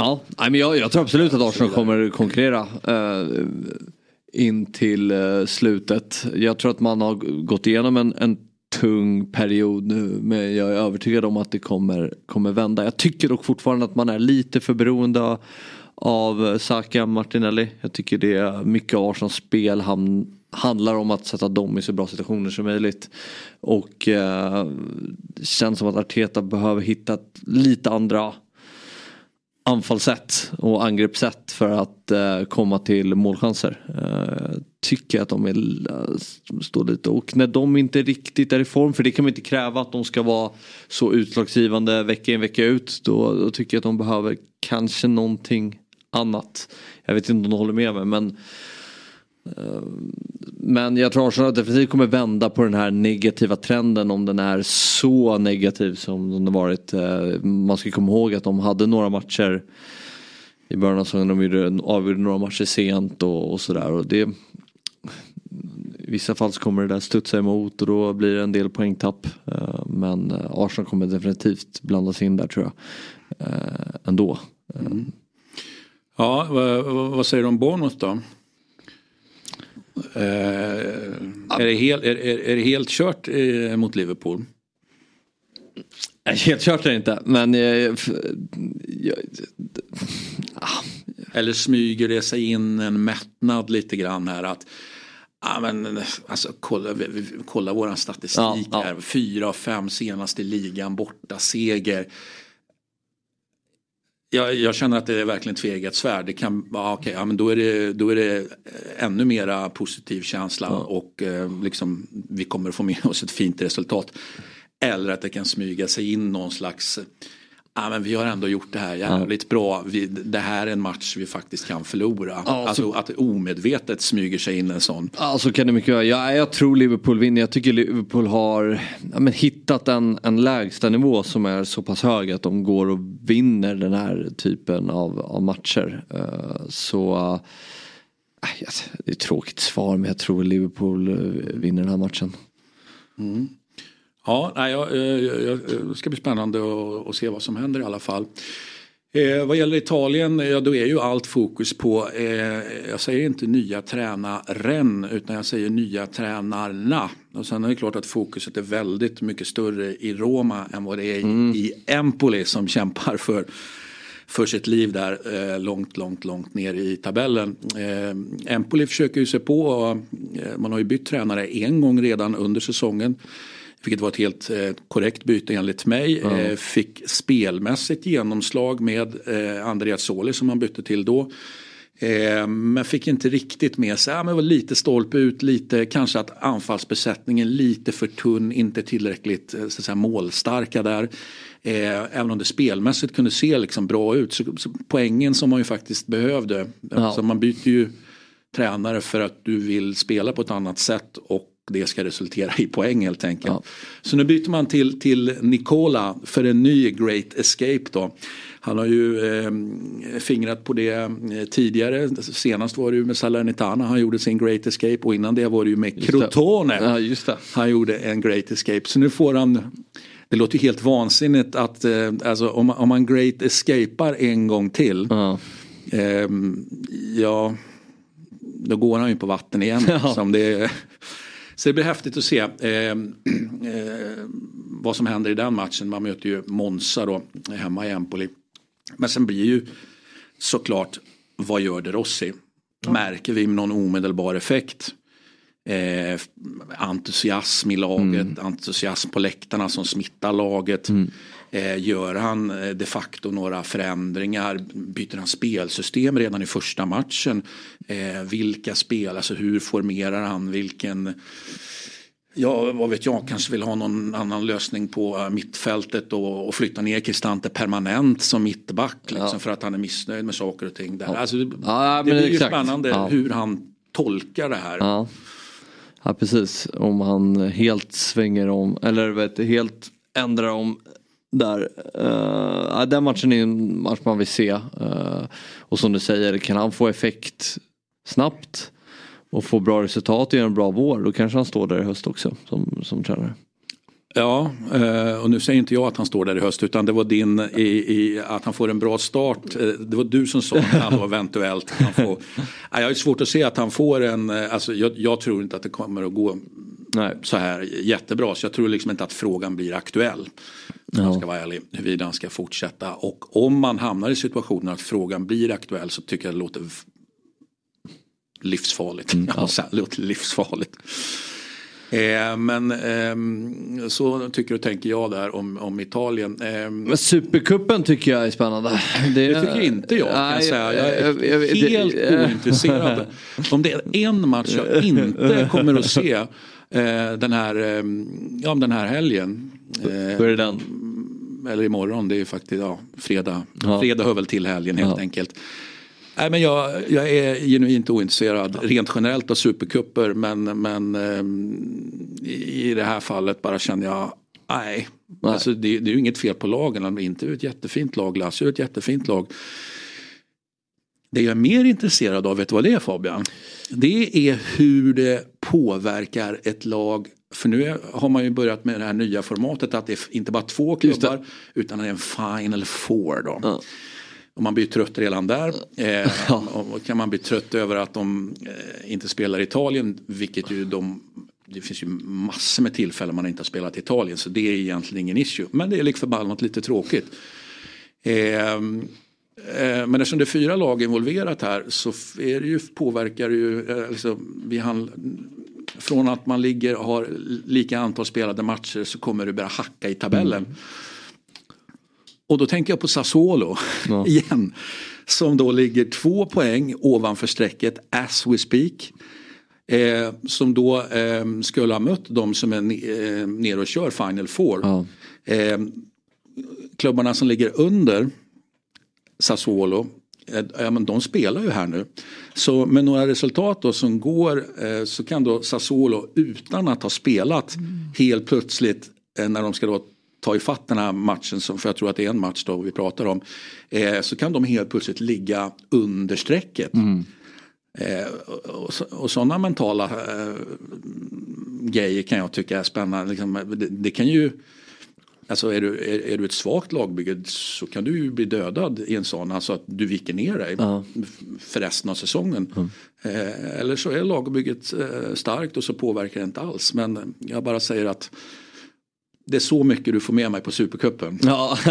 Ja, men jag, jag tror absolut att Arsenal kommer konkurrera eh, in till eh, slutet. Jag tror att man har gått igenom en, en tung period nu men jag är övertygad om att det kommer, kommer vända. Jag tycker dock fortfarande att man är lite för beroende av eh, Saka Martinelli. Jag tycker det är mycket av Arsenals spel ham, handlar om att sätta dem i så bra situationer som möjligt. Och eh, känns som att Arteta behöver hitta lite andra anfallssätt och angreppssätt för att eh, komma till målchanser. Eh, tycker att de är, eh, står lite och när de inte riktigt är i form, för det kan man inte kräva att de ska vara så utslagsgivande vecka in vecka ut. Då, då tycker jag att de behöver kanske någonting annat. Jag vet inte om de håller med mig men eh, men jag tror Arsenal definitivt kommer vända på den här negativa trenden om den är så negativ som den har varit. Eh, man ska komma ihåg att de hade några matcher i början av säsongen. De gjorde, avgjorde några matcher sent och, och sådär. I vissa fall så kommer det där studsa emot och då blir det en del poängtapp. Eh, men eh, Arsenal kommer definitivt blandas in där tror jag. Ändå. Ändå. ja, vad vad säger du om Bournemouth då? Eh, är, det helt, är, är, är det helt kört eh, mot Liverpool? Helt kört är det inte men eh, f- jag, Eller smyger det sig in en mättnad lite grann här att Ja, men, alltså, kolla, kolla våran statistik Ja, ja. här. Fyra av fem senaste ligan borta seger. Jag, jag känner att det är verkligen tvegat svärd. Det kan, ja, okej, ja, men då, är det, då är det eh, ännu mera positiv känsla och eh, liksom, vi kommer få med oss ett fint resultat. Eller att det kan smyga sig in någon slags Ja, men vi har ändå gjort det här jävligt bra. Vi, det här är en match vi faktiskt kan förlora. Ja, alltså så- att det omedvetet smyger sig in en sån. Ja, så kan det mycket vara. Ja, jag tror Liverpool vinner. Jag tycker Liverpool har ja, men hittat en, en lägsta nivå som är så pass hög att de går och vinner den här typen av, av matcher. Eh, så ja, det är ett tråkigt svar men jag tror Liverpool eh, vinner den här matchen. Mm. Ja, nej, jag, jag, jag, det ska bli spännande att, se vad som händer i alla fall. Eh, vad gäller Italien, ja då är ju allt fokus på, eh, jag säger inte nya tränaren utan jag säger nya tränarna. Och sen är det klart att fokuset är väldigt mycket större i Roma än vad det är Mm. i Empoli som kämpar för, för sitt liv där eh, långt, långt, långt ner i tabellen. Eh, Empoli försöker ju sig på, eh, man har ju bytt tränare en gång redan under säsongen. Vilket var ett helt eh, korrekt byte enligt mig. Ja. Eh, fick spelmässigt genomslag med eh, Andreas Soli som han bytte till då. Eh, men fick inte riktigt med sig, ja, men var lite stolpe ut, lite kanske att anfallsbesättningen lite för tunn, inte tillräckligt eh, så att säga, målstarka där. Eh, även om det spelmässigt kunde se liksom bra ut så, så poängen som man ju faktiskt behövde. Alltså man byter ju tränare för att du vill spela på ett annat sätt och det ska resultera i poäng helt enkelt. Så nu byter man till, till Nicola för en ny Great Escape då. Han har ju eh, fingrat på det eh, tidigare. Senast var det ju med Salernitana han gjorde sin Great Escape och innan det var det ju med Just. Crotone. Ja, just det. Han gjorde en Great Escape. Så nu får han det låter ju helt vansinnigt att eh, alltså, om, man- om man Great Escapar en gång till. ehm, ja, då går han ju på vatten igen. <laughs> Ja. Som det, så det blir häftigt att se ehm, <clears throat> eh, vad som händer i den matchen. Man möter ju Monza då hemma i Empoli. Men sen blir ju såklart vad gör det Rossi? Märker vi någon omedelbar effekt? Eh, entusiasm i laget, entusiasm på läktarna som smittar laget. Eh, gör han eh, de facto några förändringar? Byter han spelsystem redan i första matchen? Eh, vilka spel, alltså hur formerar han? Vilken Ja, vad vet jag, kanske vill ha någon annan lösning på eh, mittfältet och, och flytta ner Cristante permanent som mittback. Liksom, För att han är missnöjd med saker och ting. Där. Alltså, det Ja, det blir ju exakt. spännande Ja. hur han tolkar det här. Ja. ja precis, om han helt svänger om eller vet, helt ändrar om där. Uh, den matchen är en match man vill se. Uh, och som du säger, kan han få effekt snabbt och få bra resultat och göra en bra vår då kanske han står där i höst också som, som tränare. Ja, eh, och nu säger inte jag att han står där i höst utan det var din i, i att han får en bra start. Eh, Det var du som sa att han eventuellt kan få. Ja, Jag har svårt att se att han får en, eh, alltså jag, jag tror inte att det kommer att gå så här jättebra. Så jag tror liksom inte att frågan blir aktuell. Om jag ska vara ärlig, huruvida han ska fortsätta. Och om man hamnar i situationen att frågan blir aktuell så tycker jag det låter livsfarligt. ja. så här, det låter livsfarligt. Eh, men ehm, så tycker och tänker jag där om, om Italien. Ehm, Men Supercupen tycker jag är spännande. det tycker inte jag. Kan jag, säga. jag är det- helt eh. ointresserad. Om det är en match jag inte kommer att se eh, den, här, eh, ja, den här helgen. Eh, Hur är den? Eller imorgon, det är ju faktiskt ja, fredag. Ja. Fredag hör väl till helgen helt Ja. enkelt. Nej, men jag, jag är genuint ointresserad rent generellt av supercuper men, men ehm, i det här fallet bara känner jag nej. Alltså, det, det är ju inget fel på lagen, de är inte ett jättefint lag, Lazio är ett jättefint lag. Det jag är mer intresserad av, vet du vad det är Fabian? Det är hur det påverkar ett lag. För nu har man ju börjat med det här nya formatet att det är inte bara två klubbar utan det är en final four. Då. Och man blir trött redan där. Eh, och kan man bli trött över att de eh, inte spelar i Italien, vilket ju de det finns ju massor med tillfällen man inte har spelat i Italien så det är egentligen ingen issue. Men det är lik förbannat lite tråkigt. Ehm, eh, men eftersom det är fyra lag involverat här så är det ju, påverkar det ju, eh, alltså, vi handl- från att man ligger har lika antal spelade matcher så kommer det börja hacka i tabellen. Och då tänker jag på Sassuolo <laughs> igen. Som då ligger två poäng ovanför strecket as we speak. Eh, som då eh, skulle ha mött de som är ne- eh, nere och kör Final Four. Eh, klubbarna som ligger under Sassuolo, eh, ja, men de spelar ju här nu. Så med några resultat då som går eh, så kan då Sassuolo utan att ha spelat helt plötsligt eh, när de ska då ta ifatt den här matchen, som, för jag tror att det är en match då vi pratar om, eh, så kan de helt plötsligt ligga under strecket. Eh, och, och, så- och sådana mentala eh, grejer kan jag tycka är spännande. Liksom, det, det kan ju Alltså är du, är, är du ett svagt lagbygge så kan du ju bli dödad i en sån, alltså att du viker ner dig Ja. för resten av säsongen. Eh, eller så är lagbygget eh, starkt och så påverkar det inte alls. Men jag bara säger att det är så mycket du får med mig på Supercupen. Ja, <laughs>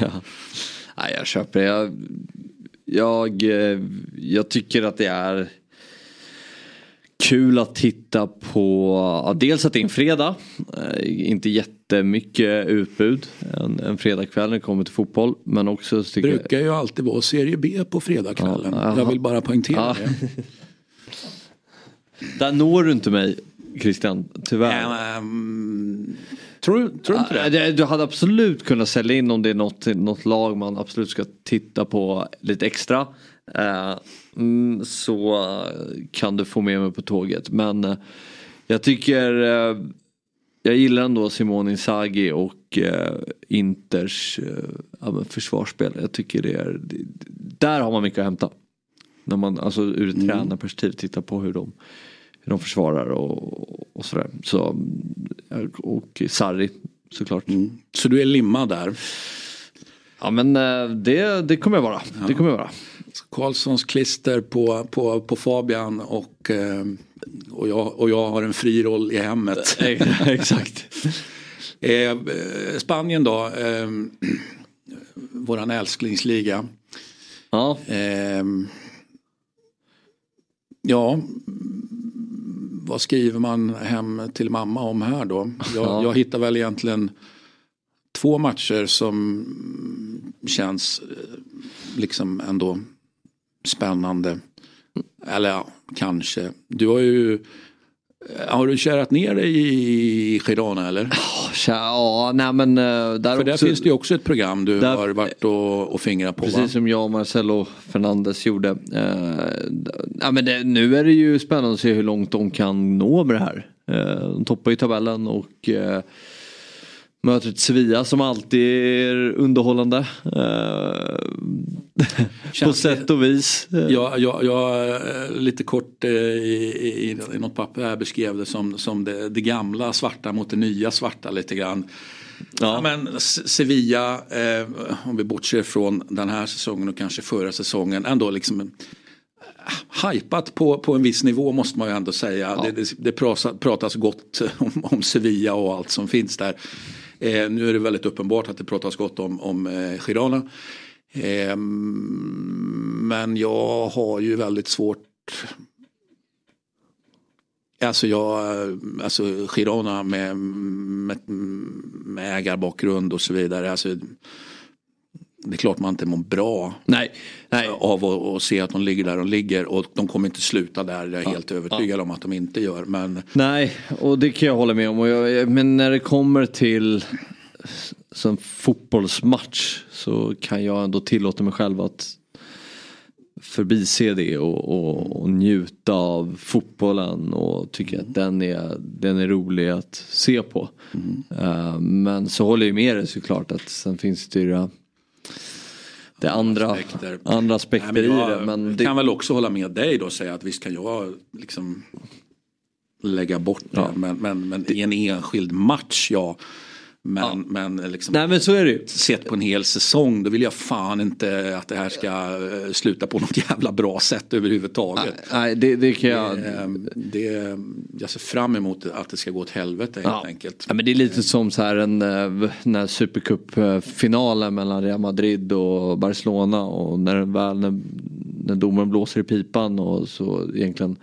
ja. Nej, jag köper det. Jag, jag, eh, jag tycker att det är kul att titta på, ja, dels att det är en fredag, eh, inte jättemycket utbud en, en fredagkväll när det kommer till fotboll. Men också tycker jag, brukar ju alltid vara Serie B på fredagskvällen. Ja, jag vill bara poängtera Ja. det. där når du inte mig Christian, tyvärr. Ehm, tror, du- tror du inte det? Du hade absolut kunnat sälja in om det är något, något lag man absolut ska titta på lite extra. Eh, mm, så kan du få med mig på tåget. Men eh, jag tycker eh, jag gillar ändå Simone Inzaghi och Inters ja, försvarsspel. Jag tycker det är, det, där har man mycket att hämta. När man alltså ur ett tränarperspektiv tittar på hur de, hur de försvarar och, och sådär. Så, mm, och Sarri såklart. Så du är limmad där? Ja men eh, det, det kommer jag vara. Det kommer jag vara. Karlssons klister på, på, på Fabian och, eh, och, jag, och jag har en fri roll i hemmet. <laughs> Exakt. Eh, <laughs> eh, Spanien då, eh, våran älsklingsliga. Ja. Eh, ja, vad skriver man hem till mamma om här då? Jag, Ja. jag hittar väl egentligen två matcher som känns eh, liksom ändå spännande. Eller ja, kanske. Du har ju har du kärat ner dig i Girona eller? Tja, Ja, nej men eh, där För där också, finns det ju också ett program du Där- har varit och, och fingrat på va? Precis som jag och Marcelo Fernandes gjorde. Eh, ja, men det, nu är det ju spännande att se hur långt de kan nå med det här. Eh, de toppar ju tabellen och eh, möter ett Sevilla som alltid är underhållande. Eh, <laughs> på sätt och vis. Jag, jag, jag eh, lite kort eh, i, i, i något papper här beskrev det som, som det, det gamla svarta mot det nya svarta lite grann. Ja. men S- Sevilla, eh, om vi bortser från den här säsongen och kanske förra säsongen, ändå liksom hypat på, på en viss nivå måste man ju ändå säga. Det, det, det pratas, pratas gott om, om Sevilla och allt som finns där. Eh, nu är det väldigt uppenbart att det pratas gott om, om eh, Girona. Eh, men jag har ju väldigt svårt Alltså jag, eh, alltså Girona med, med, med ägarbakgrund och så vidare. Alltså, det är klart man inte mår bra nej, nej. av att, se att de ligger där de ligger och de kommer inte sluta där. Jag är Ja, helt övertygad om att de inte gör. Men Nej, och det kan jag hålla med om. Jag, men när det kommer till som fotbollsmatch så kan jag ändå tillåta mig själv att förbise det och, och, och njuta av fotbollen och tycka att den är, den är rolig att se på. Eh, men så håller jag med dig såklart att sen finns det ju det, det andra aspekter. andra aspekter Nej, men jag i det. Men det, kan väl också hålla med dig då och säga att visst kan jag liksom lägga bort det. Men, men, men i en enskild match ja. Men, men liksom Nej men så är det ju. sett på en hel säsong då vill jag fan inte att det här ska eh, sluta på något <laughs> jävla bra sätt överhuvudtaget. Nej, det, det kan jag... Det, det, jag ser fram emot att det ska gå åt helvete helt Ja. enkelt. Ja, men det är lite som så här en, eh, den här supercup-finalen mellan Real Madrid och Barcelona och när väl när, när domaren blåser i pipan och så egentligen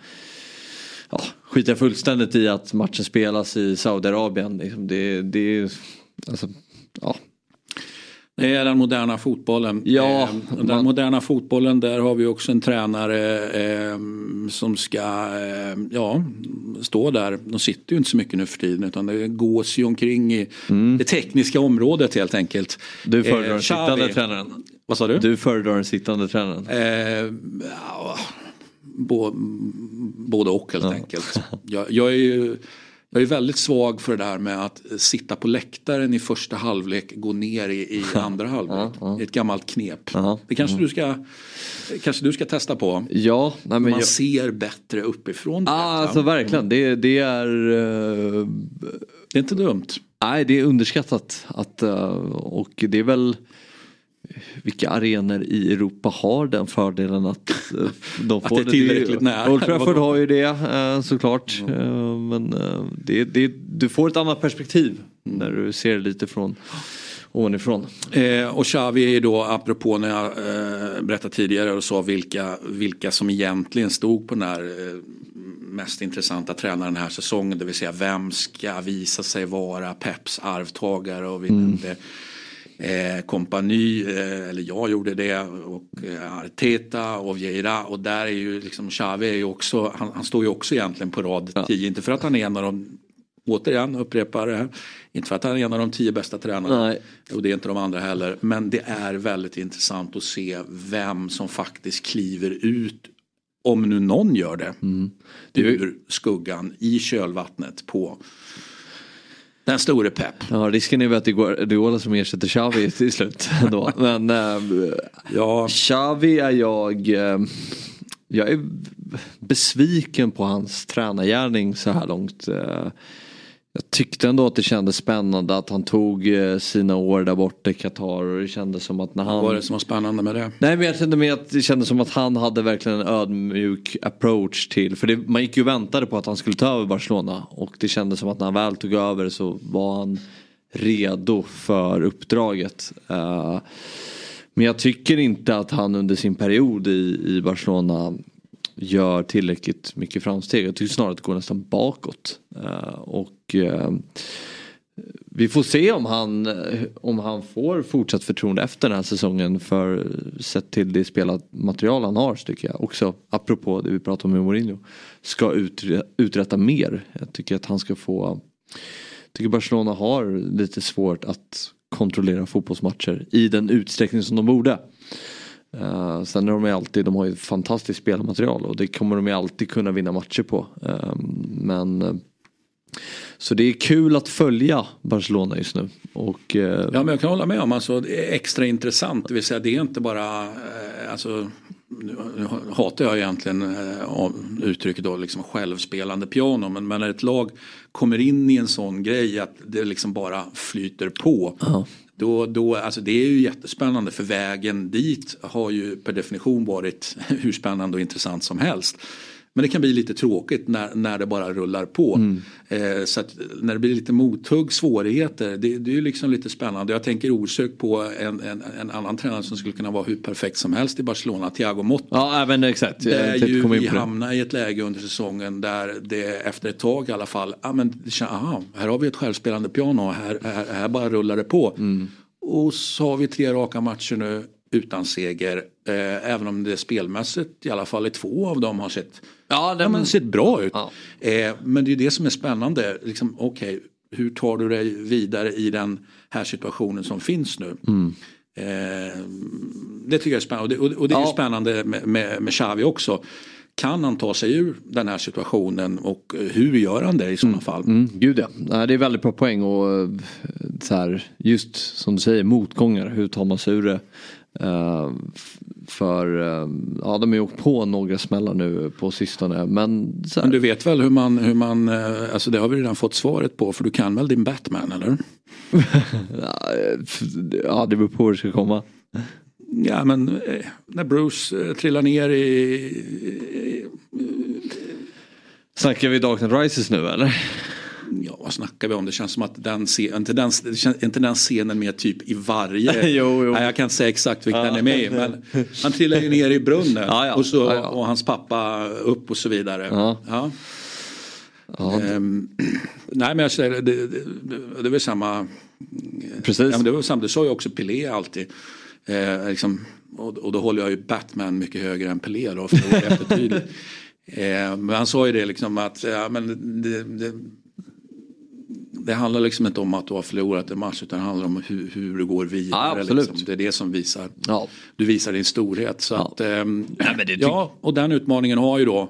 ja, skiter jag fullständigt i att matchen spelas i Saudiarabien. Liksom det, det är alltså, ja. Det är den moderna fotbollen. Ja, Eh, den man- moderna fotbollen där har vi också en tränare eh, som ska eh, ja, stå där. De sitter ju inte så mycket nu för tiden utan det gås ju omkring i det tekniska området helt enkelt. Mm. Du föredrar Eh, den sittande tränaren. Vad sa du? Du föredrar den sittande tränaren. Eh, ja, bo, både och helt enkelt. Jag, jag är ju jag är väldigt svag för det där med att sitta på läktaren i första halvlek, gå ner i, i <laughs> andra halvlek. Det är ett gammalt knep. Det kanske du ska, kanske du ska testa på. Ja, nej, Man jag- ser bättre uppifrån. Ja, alltså verkligen. Det, det är... eh, Det är inte dumt. Nej, det är underskattat. Att, eh, och det är väl vilka arenor i Europa har den fördelen att eh, <laughs> de Att får det är tillräckligt nära. Old Trafford har ju det eh, såklart. Eh, Men det, det, du får ett annat perspektiv när du ser lite från ovanifrån. Eh, och Xavi är ju då, apropå när jag eh, berättade tidigare och sa vilka, vilka som egentligen stod på den här eh, mest intressanta tränaren den här säsongen. Det vill säga vem ska visa sig vara Peps arvtagare och vi Mm. nämnde eh, kompani, eh, eller jag gjorde det och eh, Arteta och Vieira och där är ju liksom Xavi är ju också, han, han står ju också egentligen på rad 10, inte för att han är en av de Återigen upprepar det här. Inte för att han är en av de tio bästa tränarna. Nej. Och det är inte de andra heller. Men det är väldigt intressant att se vem som faktiskt kliver ut. Om nu någon gör det. Ur skuggan i kölvattnet på den store Pep. Ja, risken är väl att det går Diola som ersätter Xavi till slut. Då. Men äh, ja. Xavi är jag... eh, jag är besviken på hans tränargärning så här långt. Eh, jag tyckte ändå att det kändes spännande att han tog eh, sina år där borta i Qatar och det kändes som att när han... Vad var det som var spännande med det? Nej men jag kände med att det kändes som att han hade verkligen en ödmjuk approach till. För det, man gick ju och väntade på att han skulle ta över Barcelona. Och det kändes som att när han väl tog över så var han redo för uppdraget. Eh, men jag tycker inte att han under sin period i, i Barcelona gör tillräckligt mycket framsteg. Jag tycker snarare att det går nästan bakåt. Eh, och eh, vi får se om han, om han får fortsatt förtroende efter den här säsongen för sett till det spelarmaterial han har så tycker jag också, apropå det vi pratade om med Mourinho, ska uträtta mer. Jag tycker att han ska få, jag tycker Barcelona har lite svårt att kontrollera fotbollsmatcher i den utsträckning som de borde. Uh, sen är de ju alltid, de har ju fantastiskt spelmaterial och det kommer de ju alltid kunna vinna matcher på. Eh, men eh, så det är kul att följa Barcelona just nu. Och, eh, Ja men jag kan hålla med om alltså, det är extra intressant. Det vill säga det är inte bara, alltså, nu hatar jag egentligen uttrycket då, liksom självspelande piano. Men, men när ett lag kommer in i en sån grej att det liksom bara flyter på. Då, då, alltså det är ju jättespännande för vägen dit har ju per definition varit <laughs> hur spännande och intressant som helst. Men det kan bli lite tråkigt när, när det bara rullar på. Mm. Eh, så att när det blir lite mothugg, svårigheter, det, det är ju liksom lite spännande. Jag tänker osökt på en, en, en annan tränare som skulle kunna vara hur perfekt som helst i Barcelona, Thiago Motta. Ja, även exakt. Jag Där ju vi hamnar i ett läge under säsongen där det efter ett tag i alla fall, ah, men aha, här har vi ett självspelande piano, här, här, här bara rullar det på. Mm. Och så har vi tre raka matcher nu utan seger. Eh, även om det spelmässigt i alla fall i två av dem har sett, ja, ja, men sett bra ut. Eh, men det är det som är spännande. Liksom, Okej, hur tar du dig vidare i den här situationen som finns nu? Mm. Eh, det tycker jag är spännande. Och det, och, det är ju spännande med, med, med Xavi också. Kan han ta sig ur den här situationen och hur gör han det i sådana fall? Mm, gud ja, det är väldigt bra poäng och eh, så här, just som du säger motgångar, hur tar man sig ur det? Eh, för eh, ja, de har ju åkt på några smällar nu på sistone men, så här, Men du vet väl hur man, hur man, eh, alltså det har vi redan fått svaret på för du kan väl din Batman eller? <laughs> ja, det beror på hur det ska komma. Ja men när Bruce trillar ner i, Snackar vi Dark Knight Rises nu eller? Vad snackar vi om? Det känns som att den, scen, inte den, den scenen med typ i varje, <laughs> Jo, jo. Nej, jag kan inte säga exakt vilken den är med i men han trillar ju ner i brunnen Ja, ja. Och, så, Ja, och hans pappa upp och så vidare. Ja. Ehm, nej men jag säger det, det, det, väl samma. Precis. Ja, men det, var samma, det sa ju också Pelé alltid. Eh, liksom, och, och då håller jag ju Batman mycket högre än Pelé då för det var. <laughs> Eh, men han sa ju det liksom att ja, men det, det, handlar liksom inte om att du har förlorat en match utan det handlar om hur, hur du går vidare. Ja, liksom. Det är det som visar. Ja. Du visar din storhet. Så att, ehm, men det ja, och den utmaningen har ju då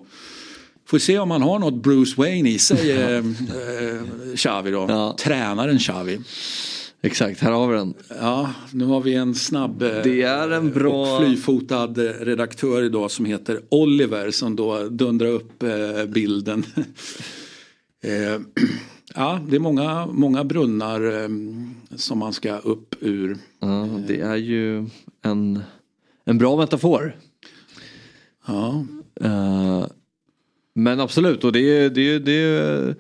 Får se om han har något Bruce Wayne i sig, eh, eh, Xavi då. Tränaren Xavi. Exakt, här har vi den. Ja, nu har vi en snabb eh, Det är en bra- och flyfotad eh, redaktör idag som heter Oliver som då dundrar upp eh, bilden. <laughs> Ja, det är många, många brunnar eh, som man ska upp ur. Ja, det är ju en, en bra metafor. Ja. Eh, men absolut, och det är, det är, det är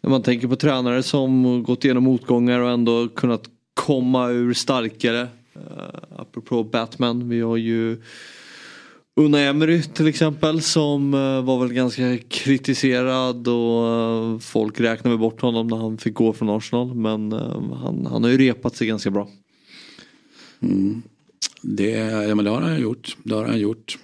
när man tänker på tränare som gått igenom motgångar och ändå kunnat komma ur starkare. Uh, apropå Batman, vi har ju Unai Emery till exempel som uh, var väl ganska kritiserad och uh, folk räknade bort honom när han fick gå från Arsenal. Men han, han har ju repat sig ganska bra. Mm. Det, ja, men det har han gjort. Det har han gjort.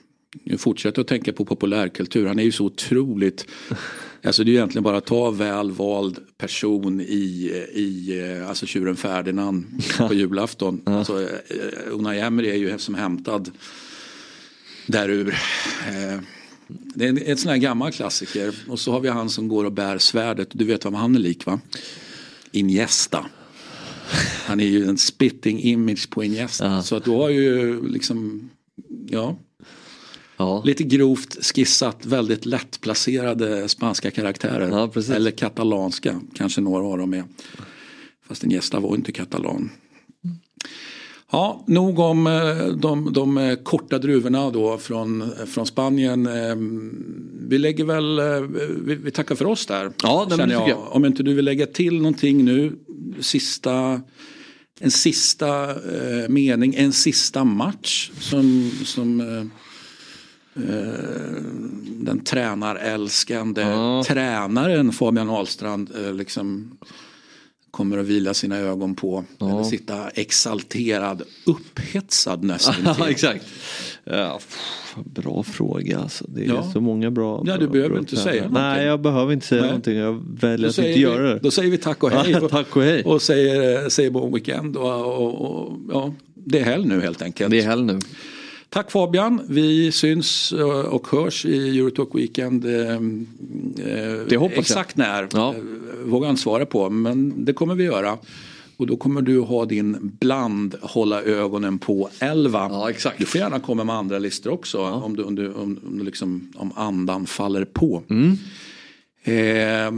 Jag fortsätter att tänka på populärkultur. Han är ju så otroligt <laughs> Alltså det är egentligen bara att ta väl vald person i, i alltså tjuren Ferdinand på <laughs> julafton. Alltså, eh, Unai Emery är ju som hämtad därur. Eh, det är en sån här gammal klassiker. Och så har vi han som går och bär svärdet. Du vet vem han är lik va? Iniesta. Han är ju en spitting image på Iniesta. Ja. Så att du har ju liksom, ja. Ja. Lite grovt skissat, väldigt lättplacerade spanska karaktärer. Ja, Eller katalanska, kanske några av dem är. Fast en gästa var inte katalan. Ja, nog om eh, de, de eh, korta druvorna då från, från Spanien. Eh, vi lägger väl, vi, vi tackar för oss där. Ja, det jag. jag. Om inte du vill lägga till någonting nu, sista, en sista eh, mening, en sista match som, som eh, Eh, den tränarälskande ja. tränaren Fabian Ahlstrand eh, liksom kommer att vila sina ögon på. Ja. Eller sitta exalterad, upphetsad nästan. <laughs> Exakt. Ja, bra fråga alltså. Det är ja. så många bra. Ja, du behöver inte säga någonting. Nej, jag behöver inte säga Nej. någonting. Jag väljer att inte vi, göra det. Då säger vi tack och hej. Ja, <laughs> tack och hej. Och säger, säger bon weekend. Och, och, och, ja, det är helg nu helt enkelt. Det är helg nu. Tack Fabian, vi syns eh, och hörs i Eurotalk Weekend. Eh, eh, det hoppas Exakt jag. när ja. vågar jag inte svara på men det kommer vi göra. Och då kommer du ha din bland hålla ögonen på 11. Ja, exakt. Du får gärna komma med andra listor också ja. om, du, om, du, om, om, liksom, om andan faller på. Mm. Eh,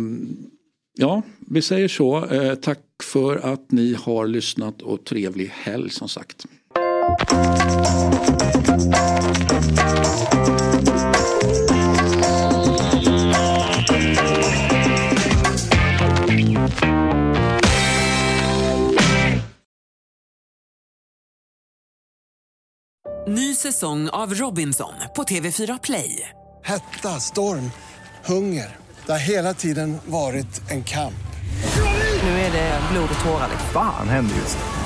ja, vi säger så. Eh, tack för att ni har lyssnat och trevlig helg som sagt. Ny säsong av Robinson på TV4 Play. Hetta, storm, hunger. Det har hela tiden varit en kamp. Nu är det blod och tårar. Fan händer just det.